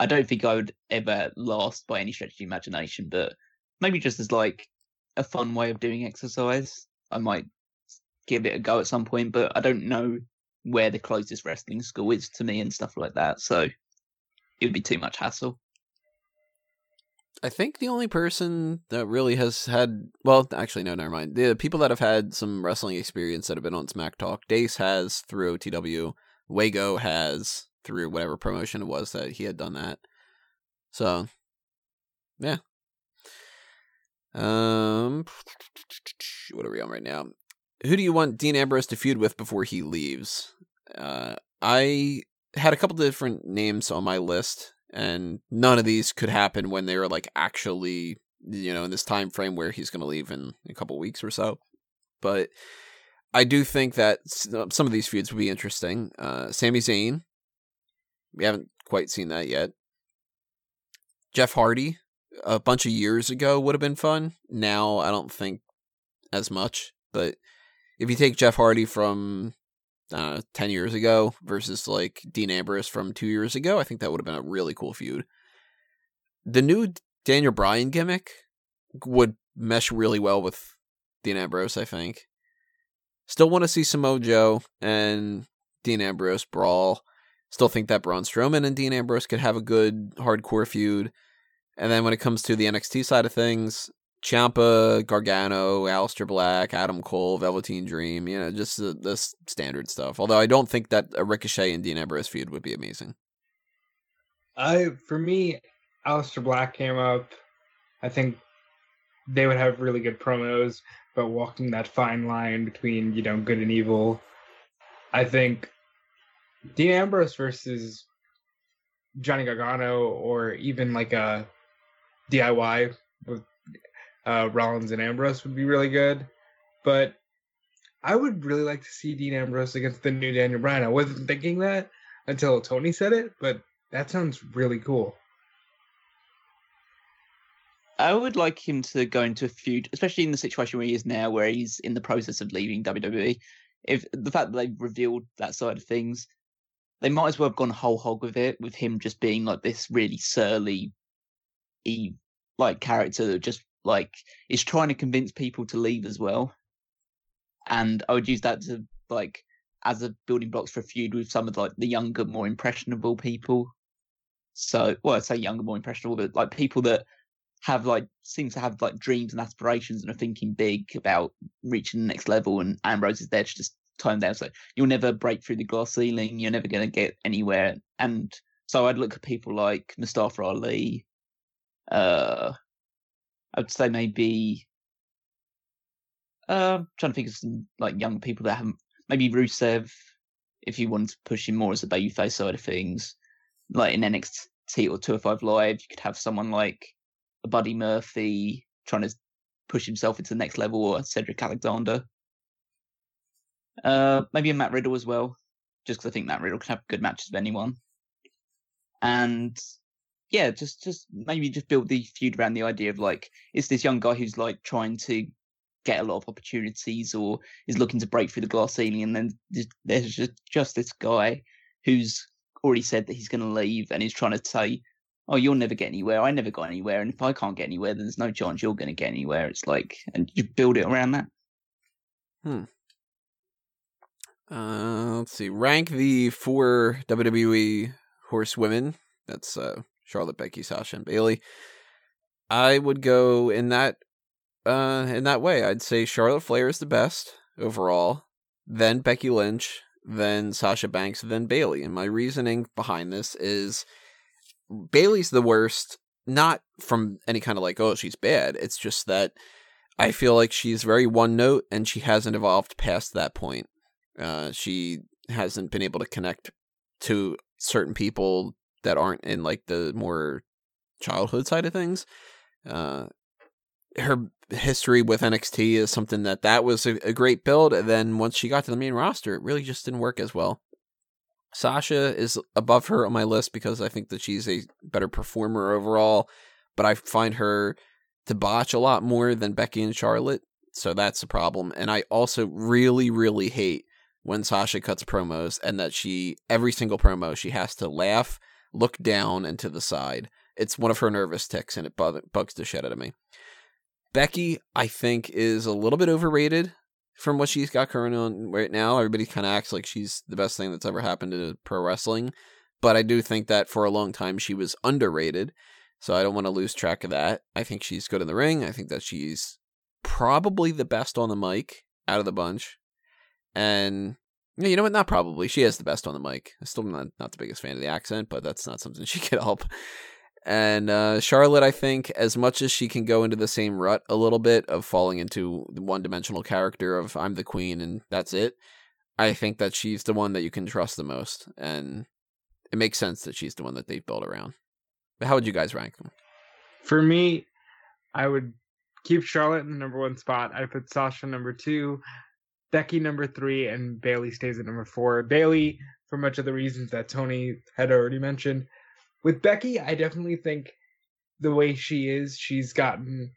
I don't think I would ever last by any stretch of the imagination, but maybe just as like a fun way of doing exercise, I might give it a go at some point. But I don't know where the closest wrestling school is to me and stuff like that, so it would be too much hassle. I think the only person that really has had well, actually no, never mind. The people that have had some wrestling experience that have been on Smack Talk, Dace has through OTW, Wago has through whatever promotion it was that he had done that. So, yeah. Um, what are we on right now? Who do you want Dean Ambrose to feud with before he leaves? Uh, I had a couple different names on my list and none of these could happen when they were like actually you know in this time frame where he's going to leave in a couple weeks or so but i do think that uh, some of these feuds would be interesting uh Sami Zayn we haven't quite seen that yet jeff hardy a bunch of years ago would have been fun now i don't think as much but if you take jeff hardy from uh, 10 years ago versus like Dean Ambrose from two years ago, I think that would have been a really cool feud. The new Daniel Bryan gimmick would mesh really well with Dean Ambrose, I think. Still want to see Samoa Joe and Dean Ambrose brawl. Still think that Braun Strowman and Dean Ambrose could have a good hardcore feud. And then when it comes to the NXT side of things, Ciampa, Gargano, Aleister Black, Adam Cole, Velveteen Dream, you know, just the, the standard stuff. Although I don't think that a Ricochet and Dean Ambrose feud would be amazing. I, for me, Aleister Black came up. I think they would have really good promos, but walking that fine line between, you know, good and evil. I think Dean Ambrose versus Johnny Gargano or even like a DIY with uh, Rollins and Ambrose would be really good. But I would really like to see Dean Ambrose against the new Daniel Bryan. I wasn't thinking that until Tony said it, but that sounds really cool. I would like him to go into a feud, especially in the situation where he is now, where he's in the process of leaving WWE. If the fact that they've revealed that side of things, they might as well have gone whole hog with it, with him just being like this really surly, like character that just like is trying to convince people to leave as well. And I would use that to like as a building blocks for a feud with some of like the younger, more impressionable people. So, well, I say younger, more impressionable, but like people that have like seem to have like dreams and aspirations and are thinking big about reaching the next level. And Ambrose is there to just tone down. So you'll never break through the glass ceiling. You're never going to get anywhere. And so I'd look at people like Mustafa Ali, uh, I would say maybe. Uh, I'm trying to think of some like young people that haven't. Maybe Rusev, if you wanted to push him more as a babyface side of things, like in NXT or 205 Live, you could have someone like a Buddy Murphy trying to push himself into the next level, or Cedric Alexander. Uh, maybe a Matt Riddle as well, just because I think Matt Riddle can have good matches with anyone. And yeah, just just maybe just build the feud around the idea of like it's this young guy who's like trying to get a lot of opportunities or is looking to break through the glass ceiling, and then there's just, just this guy who's already said that he's going to leave and he's trying to say, "Oh, you'll never get anywhere. I never got anywhere, and if I can't get anywhere, then there's no chance you're going to get anywhere." It's like, and you build it around that. Hmm. Uh, let's see. Rank the four WWE horsewomen. That's uh, Charlotte, Becky, Sasha, and Bayley. I would go in that uh in that way. I'd say Charlotte Flair is the best overall, then Becky Lynch, then Sasha Banks, then Bayley. And my reasoning behind this is Bayley's the worst, not from any kind of like, oh, she's bad. It's just that I feel like she's very one note and she hasn't evolved past that point. Uh, she hasn't been able to connect to certain people that aren't in like the more childhood side of things. Uh, her history with NXT is something that that was a, a great build. And then once she got to the main roster, it really just didn't work as well. Sasha is above her on my list because I think that she's a better performer overall, but I find her to botch a lot more than Becky and Charlotte. So that's a problem. And I also really, really hate when Sasha cuts promos and that she, every single promo, she has to laugh, look down and to the side. It's one of her nervous ticks and it bugs the shit out of me. Becky, I think, is a little bit overrated from what she's got going on right now. Everybody kind of acts like she's the best thing that's ever happened to pro wrestling. But I do think that for a long time she was underrated. So I don't want to lose track of that. I think she's good in the ring. I think that she's probably the best on the mic out of the bunch. And you know what? Not probably. She is the best on the mic. I'm still not, not the biggest fan of the accent, but that's not something she could help. And uh, Charlotte, I think, as much as she can go into the same rut a little bit of falling into the one dimensional character of I'm the queen and that's it, I think that she's the one that you can trust the most. And it makes sense that she's the one that they've built around. But how would you guys rank them? For me, I would keep Charlotte in the number one spot. I put Sasha number two, Becky number three, and Bayley stays at number four. Bayley, for much of the reasons that Tony had already mentioned, with Becky, I definitely think the way she is, she's gotten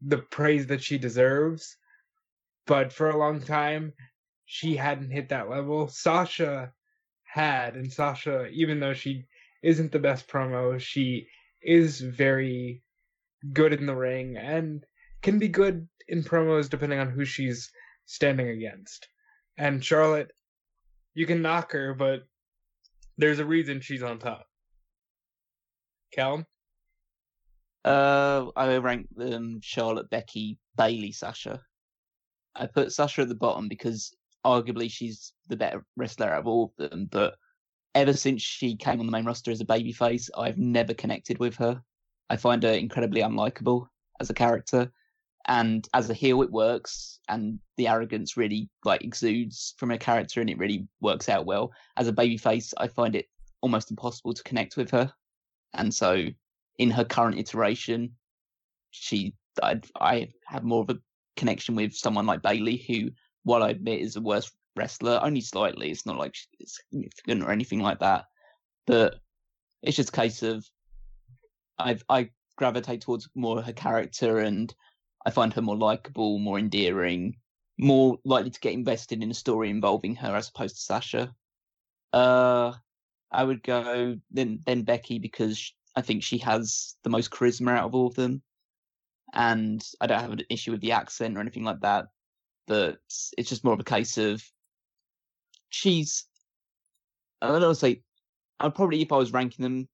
the praise that she deserves. But for a long time, she hadn't hit that level. Sasha had, and Sasha, even though she isn't the best promo, she is very good in the ring and can be good in promos depending on who she's standing against. And Charlotte, you can knock her, but there's a reason she's on top. Callum? Uh, I rank them Charlotte, Becky, Bayley, Sasha. I put Sasha at the bottom because arguably she's the better wrestler out of all of them. But ever since she came on the main roster as a babyface, I've never connected with her. I find her incredibly unlikable as a character, and as a heel, it works, and the arrogance really like exudes from her character, and it really works out well. As a babyface, I find it almost impossible to connect with her and so in her current iteration, she I, I have more of a connection with someone like Bayley who, while I admit is a worse wrestler, only slightly. It's not like it's significant or anything like that, but it's just a case of I I gravitate towards more her character, and I find her more likable, more endearing, more likely to get invested in a story involving her as opposed to Sasha. Uh, I would go then then Becky because I think she has the most charisma out of all of them, and I don't have an issue with the accent or anything like that. But it's just more of a case of she's. I don't know. Say, I'd probably if I was ranking them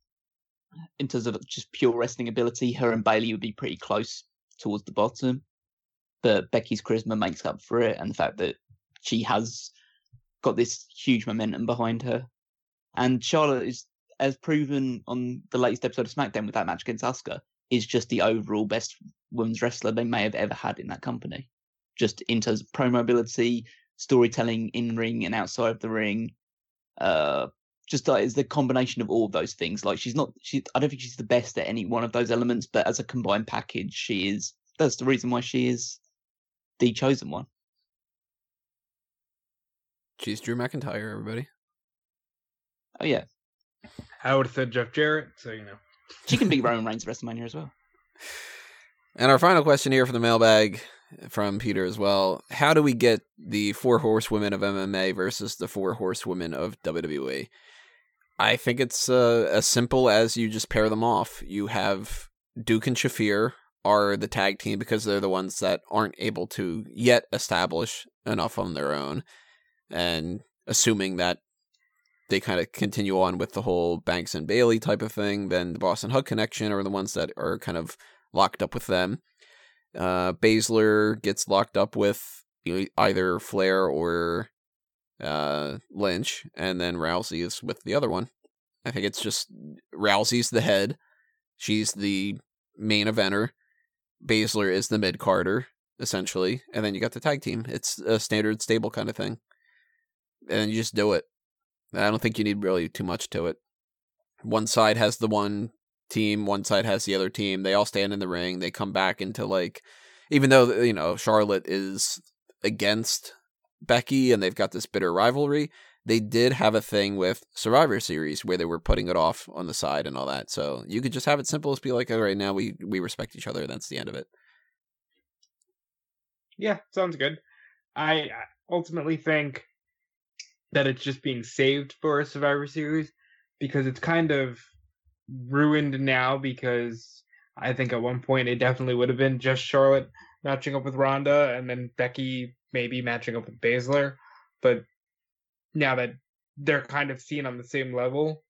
in terms of just pure wrestling ability, her and Bayley would be pretty close towards the bottom. But Becky's charisma makes up for it, and the fact that she has got this huge momentum behind her and Charlotte is, as proven on the latest episode of SmackDown with that match against Asuka, is just the overall best women's wrestler they may have ever had in that company. Just in terms of pro mobility, storytelling in ring and outside of the ring. Uh, just like it's the combination of all of those things. Like she's not, she. I don't think she's the best at any one of those elements, but as a combined package, she is. That's the reason why she is the chosen one. She's Drew McIntyre, everybody. Oh yeah. I would have said Jeff Jarrett, so you know. She can beat Roman Reigns at WrestleMania as well. And our final question here for the mailbag from Peter as well. How do we get the four horsewomen of MMA versus the four horsewomen of WWE? I think it's uh, as simple as you just pair them off. You have Duke and Shafir are the tag team because they're the ones that aren't able to yet establish enough on their own. And assuming that they kind of continue on with the whole Banks and Bayley type of thing. Then the Boss 'n' Hug connection are the ones that are kind of locked up with them. Uh, Baszler gets locked up with either Flair or uh, Lynch, and then Rousey is with the other one. I think it's just Rousey's the head. She's the main eventer. Baszler is the mid carder, essentially. And then you got the tag team. It's a standard stable kind of thing. And you just do it. I don't think you need really too much to it. One side has the one team, one side has the other team. They all stand in the ring. They come back into like, even though you know Charlotte is against Becky and they've got this bitter rivalry, they did have a thing with Survivor Series where they were putting it off on the side and all that. So you could just have it simple as be like, all right, now we we respect each other. That's the end of it. Yeah, sounds good. I ultimately think that it's just being saved for a Survivor Series because it's kind of ruined now because I think at one point it definitely would have been just Charlotte matching up with Ronda and then Becky maybe matching up with Baszler. But now that they're kind of seen on the same level,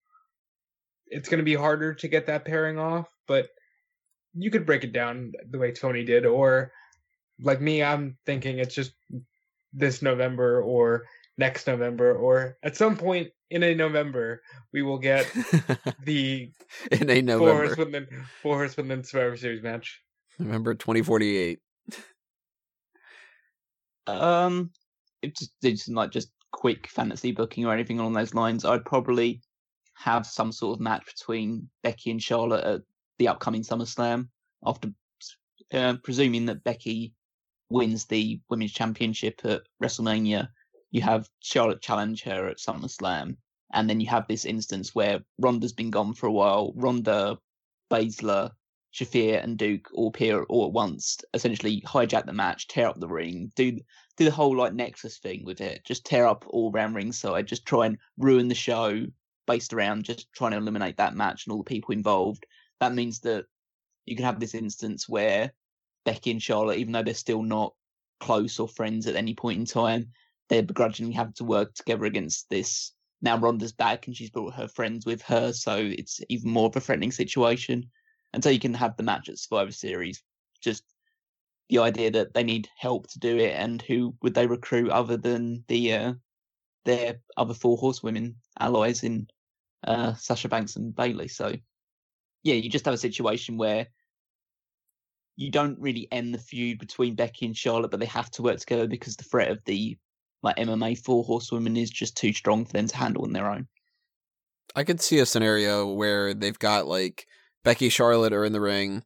it's going to be harder to get that pairing off. But you could break it down the way Tony did, or like me, I'm thinking it's just this November or next November or at some point in a November we will get the in a four November, horsewomen four horsewomen Survivor Series match. November twenty forty eight. Um, it's just, it's not just quick fantasy booking or anything along those lines. I'd probably have some sort of match between Becky and Charlotte at the upcoming SummerSlam. After uh, presuming that Becky wins the women's championship at WrestleMania, you have Charlotte challenge her at SummerSlam, and then you have this instance where Ronda's been gone for a while. Ronda, Baszler, Shafir, and Duke all appear all at once, essentially hijack the match, tear up the ring, do do the whole like Nexus thing with it, just tear up all around ringside, just try and ruin the show based around just trying to eliminate that match and all the people involved. That means that you can have this instance where Becky and Charlotte, even though they're still not close or friends at any point in time, they're begrudgingly having to work together against this. Now Ronda's back and she's brought her friends with her, so it's even more of a threatening situation. And so you can have the match at Survivor Series. Just the idea that they need help to do it, and who would they recruit other than the uh, their other four horsewomen allies in uh, Sasha Banks and Bayley? So yeah, you just have a situation where you don't really end the feud between Becky and Charlotte, but they have to work together because the threat of the like MMA four horsewomen is just too strong for them to handle on their own. I could see a scenario where they've got like Becky Charlotte are in the ring.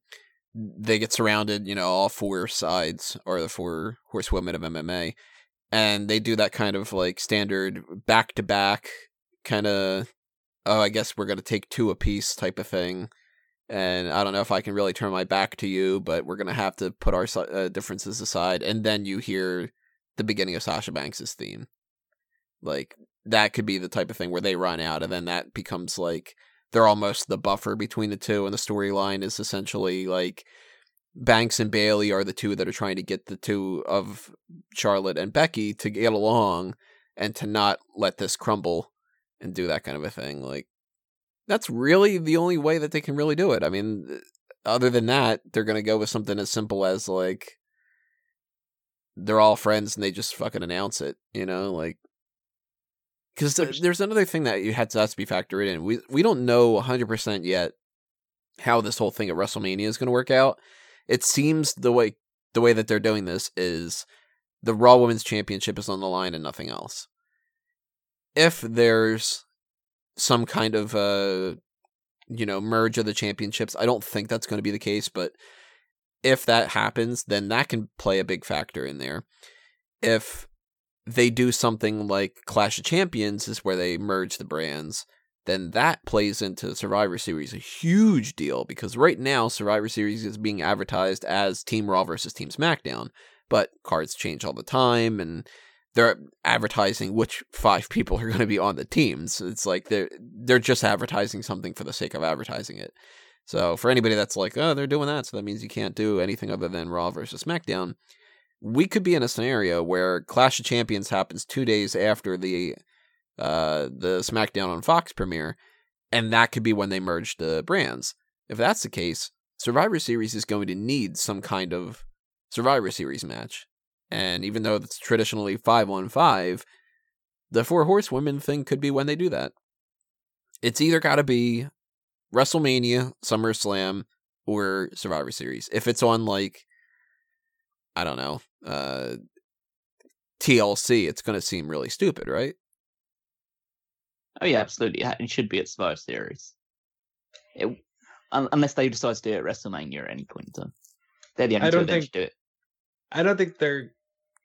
They get surrounded, you know, all four sides or the four horsewomen of MMA. And they do that kind of like standard back to back kind of, oh, I guess we're going to take two apiece type of thing. And I don't know if I can really turn my back to you, but we're going to have to put our uh, differences aside. And then you hear the beginning of Sasha Banks's theme. Like that could be the type of thing where they run out and then that becomes like they're almost the buffer between the two and the storyline is essentially like Banks and Bayley are the two that are trying to get the two of Charlotte and Becky to get along and to not let this crumble and do that kind of a thing. Like that's really the only way that they can really do it. I mean, other than that, they're going to go with something as simple as like they're all friends and they just fucking announce it, you know, like because there's another thing that you had to, has to be factored in. We we don't know 100 percent yet how this whole thing at WrestleMania is going to work out. It seems the way the way that they're doing this is the Raw Women's Championship is on the line and nothing else. If there's some kind of uh you know merge of the championships, I don't think that's going to be the case, but if that happens, then that can play a big factor in there. If they do something like Clash of Champions, is where they merge the brands, then that plays into Survivor Series a huge deal because right now Survivor Series is being advertised as Team Raw versus Team SmackDown, but cards change all the time and they're advertising which five people are going to be on the teams. It's like they're they're just advertising something for the sake of advertising it. So for anybody that's like, oh, they're doing that, so that means you can't do anything other than Raw versus SmackDown. We could be in a scenario where Clash of Champions happens two days after the uh, the SmackDown on Fox premiere, and that could be when they merge the brands. If that's the case, Survivor Series is going to need some kind of Survivor Series match. And even though it's traditionally five on five, the Four Horsewomen thing could be when they do that. It's either got to be WrestleMania, SummerSlam, or Survivor Series. If it's on like I don't know, uh TLC, it's going to seem really stupid, right? Oh yeah, absolutely. It should be at Survivor Series. It, Un- unless they decide to do it at WrestleMania at any point in time. They're the only I two don't that think- should do it. I don't think they're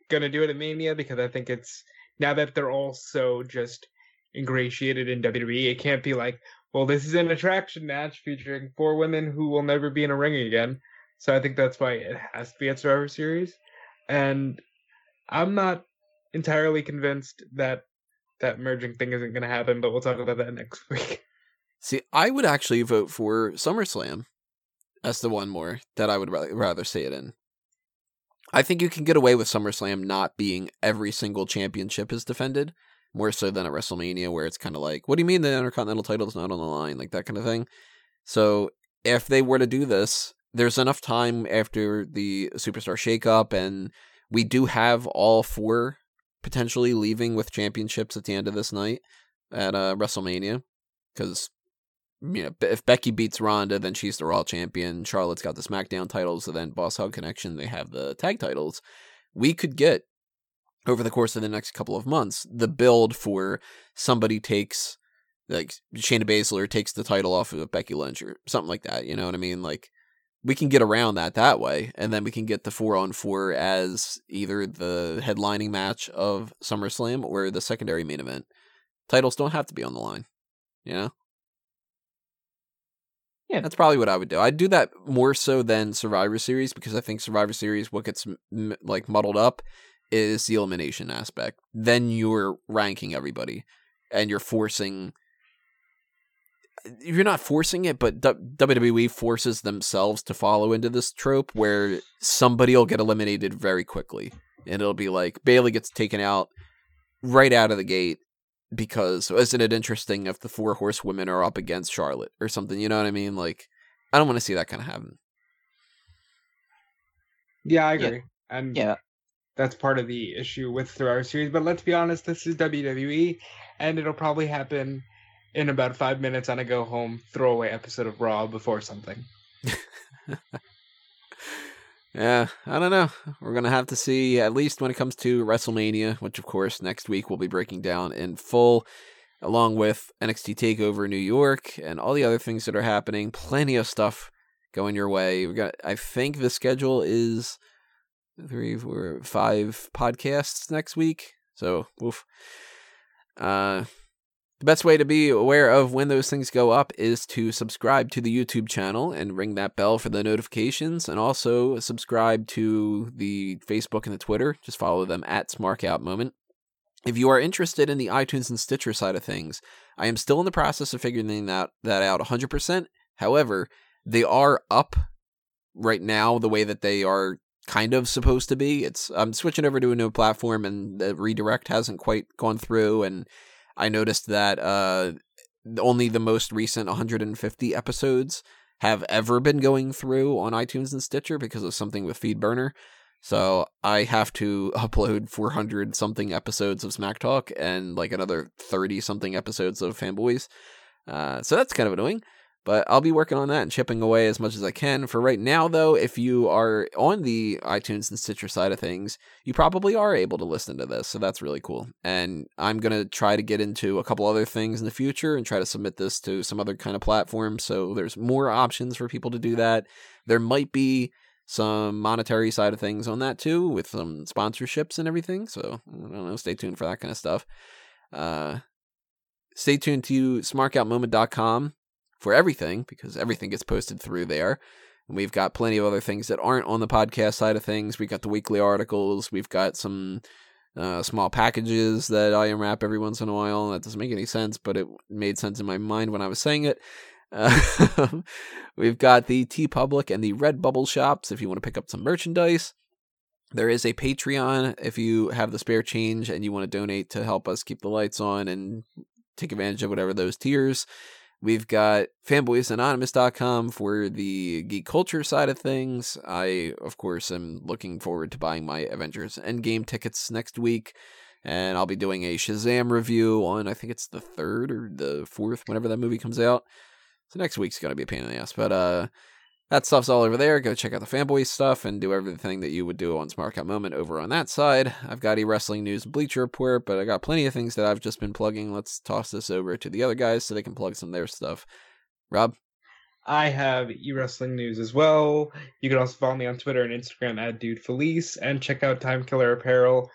gonna do it at Mania because I think it's now that they're all so just ingratiated in WWE, it can't be like, well, this is an attraction match featuring four women who will never be in a ring again. So I think that's why it has to be at Survivor Series. And I'm not entirely convinced that that merging thing isn't gonna happen, but we'll talk about that next week. See, I would actually vote for SummerSlam as the one more that I would rather see it in. I think you can get away with SummerSlam not being every single championship is defended, more so than at WrestleMania, where it's kind of like, what do you mean the Intercontinental title is not on the line? Like that kind of thing. So if they were to do this, there's enough time after the Superstar shakeup, and we do have all four potentially leaving with championships at the end of this night at uh, WrestleMania. Because you know, if Becky beats Ronda, then she's the Raw champion. Charlotte's got the SmackDown titles, so then Boss 'n' Hug Connection, they have the tag titles. We could get over the course of the next couple of months the build for somebody takes like Shayna Baszler takes the title off of Becky Lynch or something like that. You know what I mean? Like we can get around that that way, and then we can get the four on four as either the headlining match of SummerSlam or the secondary main event. Titles don't have to be on the line. You know. Yeah. That's probably what I would do. I'd do that more so than Survivor Series because I think Survivor Series, what gets m- like muddled up is the elimination aspect. Then you're ranking everybody and you're forcing. You're not forcing it, but WWE forces themselves to follow into this trope where somebody will get eliminated very quickly. And it'll be like Bayley gets taken out right out of the gate because oh, isn't it interesting if the four horsewomen are up against Charlotte or something? You know what I mean? Like, I don't want to see that kind of happen. Yeah, I Yeah. agree. And Yeah, that's part of the issue with Survivor Series. But let's be honest, this is WWE, and it'll probably happen in about five minutes on a go home throwaway episode of Raw before something. Yeah, I don't know. We're gonna have to see at least when it comes to WrestleMania, which of course next week we'll be breaking down in full, along with NXT Takeover New York and all the other things that are happening. Plenty of stuff going your way. We got. I think the schedule is three, four, five podcasts next week. So, oof. Uh, the best way to be aware of when those things go up is to subscribe to the YouTube channel and ring that bell for the notifications, and also subscribe to the Facebook and the Twitter. Just follow them at Smarkout Moment. If you are interested in the iTunes and Stitcher side of things, I am still in the process of figuring that that out 100%. However, they are up right now the way that they are kind of supposed to be. It's I'm switching over to a new platform and the redirect hasn't quite gone through and I noticed that uh only the most recent 150 episodes have ever been going through on iTunes and Stitcher because of something with FeedBurner. So I have to upload 400 something episodes of Smack Talk and like another 30 something episodes of Fanboys. Uh, so that's kind of annoying. But I'll be working on that and chipping away as much as I can. For right now, though, if you are on the iTunes and Stitcher side of things, you probably are able to listen to this. So that's really cool. And I'm going to try to get into a couple other things in the future and try to submit this to some other kind of platform. So there's more options for people to do that. There might be some monetary side of things on that too, with some sponsorships and everything. So I don't know. Stay tuned for that kind of stuff. Uh, stay tuned to smarkoutmoment.com for everything because everything gets posted through there. And we've got plenty of other things that aren't on the podcast side of things. We've got the weekly articles. We've got some uh, small packages that I unwrap every once in a while. That doesn't make any sense, but it made sense in my mind when I was saying it. Uh, we've got the TeePublic and the Redbubble shops if you want to pick up some merchandise. There is a Patreon if you have the spare change and you want to donate to help us keep the lights on and take advantage of whatever those tiers. We've got fanboysanonymous.com for the geek culture side of things. I, of course, am looking forward to buying my Avengers Endgame tickets next week. And I'll be doing a Shazam review on, I think it's the third or the fourth, whenever that movie comes out. So next week's going to be a pain in the ass. But uh, that stuff's all over there. Go check out the fanboy stuff and do everything that you would do on Smark Out Moment over on that side. I've got e wrestling news Bleacher Report, but I got plenty of things that I've just been plugging. Let's toss this over to the other guys so they can plug some of their stuff. Rob? I have e-wrestling news as well. You can also follow me on Twitter and Instagram at Dude Felice and check out Time Killer Apparel.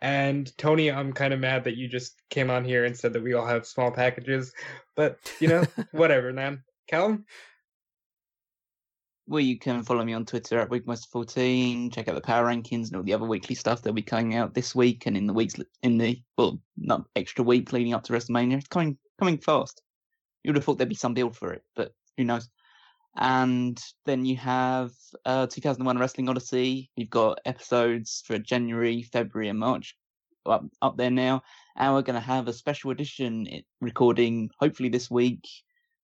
And Tony, I'm kind of mad that you just came on here and said that we all have small packages, but you know, whatever, man. Callum? Well, you can follow me on Twitter at Wigmaster14. Check out the power rankings and all the other weekly stuff that'll be coming out this week and in the weeks in the well, not extra week leading up to WrestleMania. It's coming coming fast. You would have thought there'd be some build for it, but who knows? And then you have uh, 2001 Wrestling Odyssey. We've got episodes for January, February, and March up, up there now. And we're going to have a special edition recording hopefully this week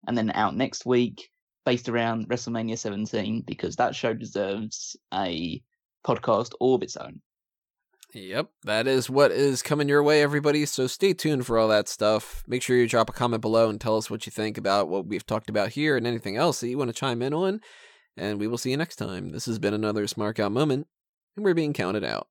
and then out next week based around WrestleMania 17 because that show deserves a podcast all of its own. Yep, that is what is coming your way, everybody. So stay tuned for all that stuff. Make sure you drop a comment below and tell us what you think about what we've talked about here and anything else that you want to chime in on. And we will see you next time. This has been another Smark Out Moment, and we're being counted out.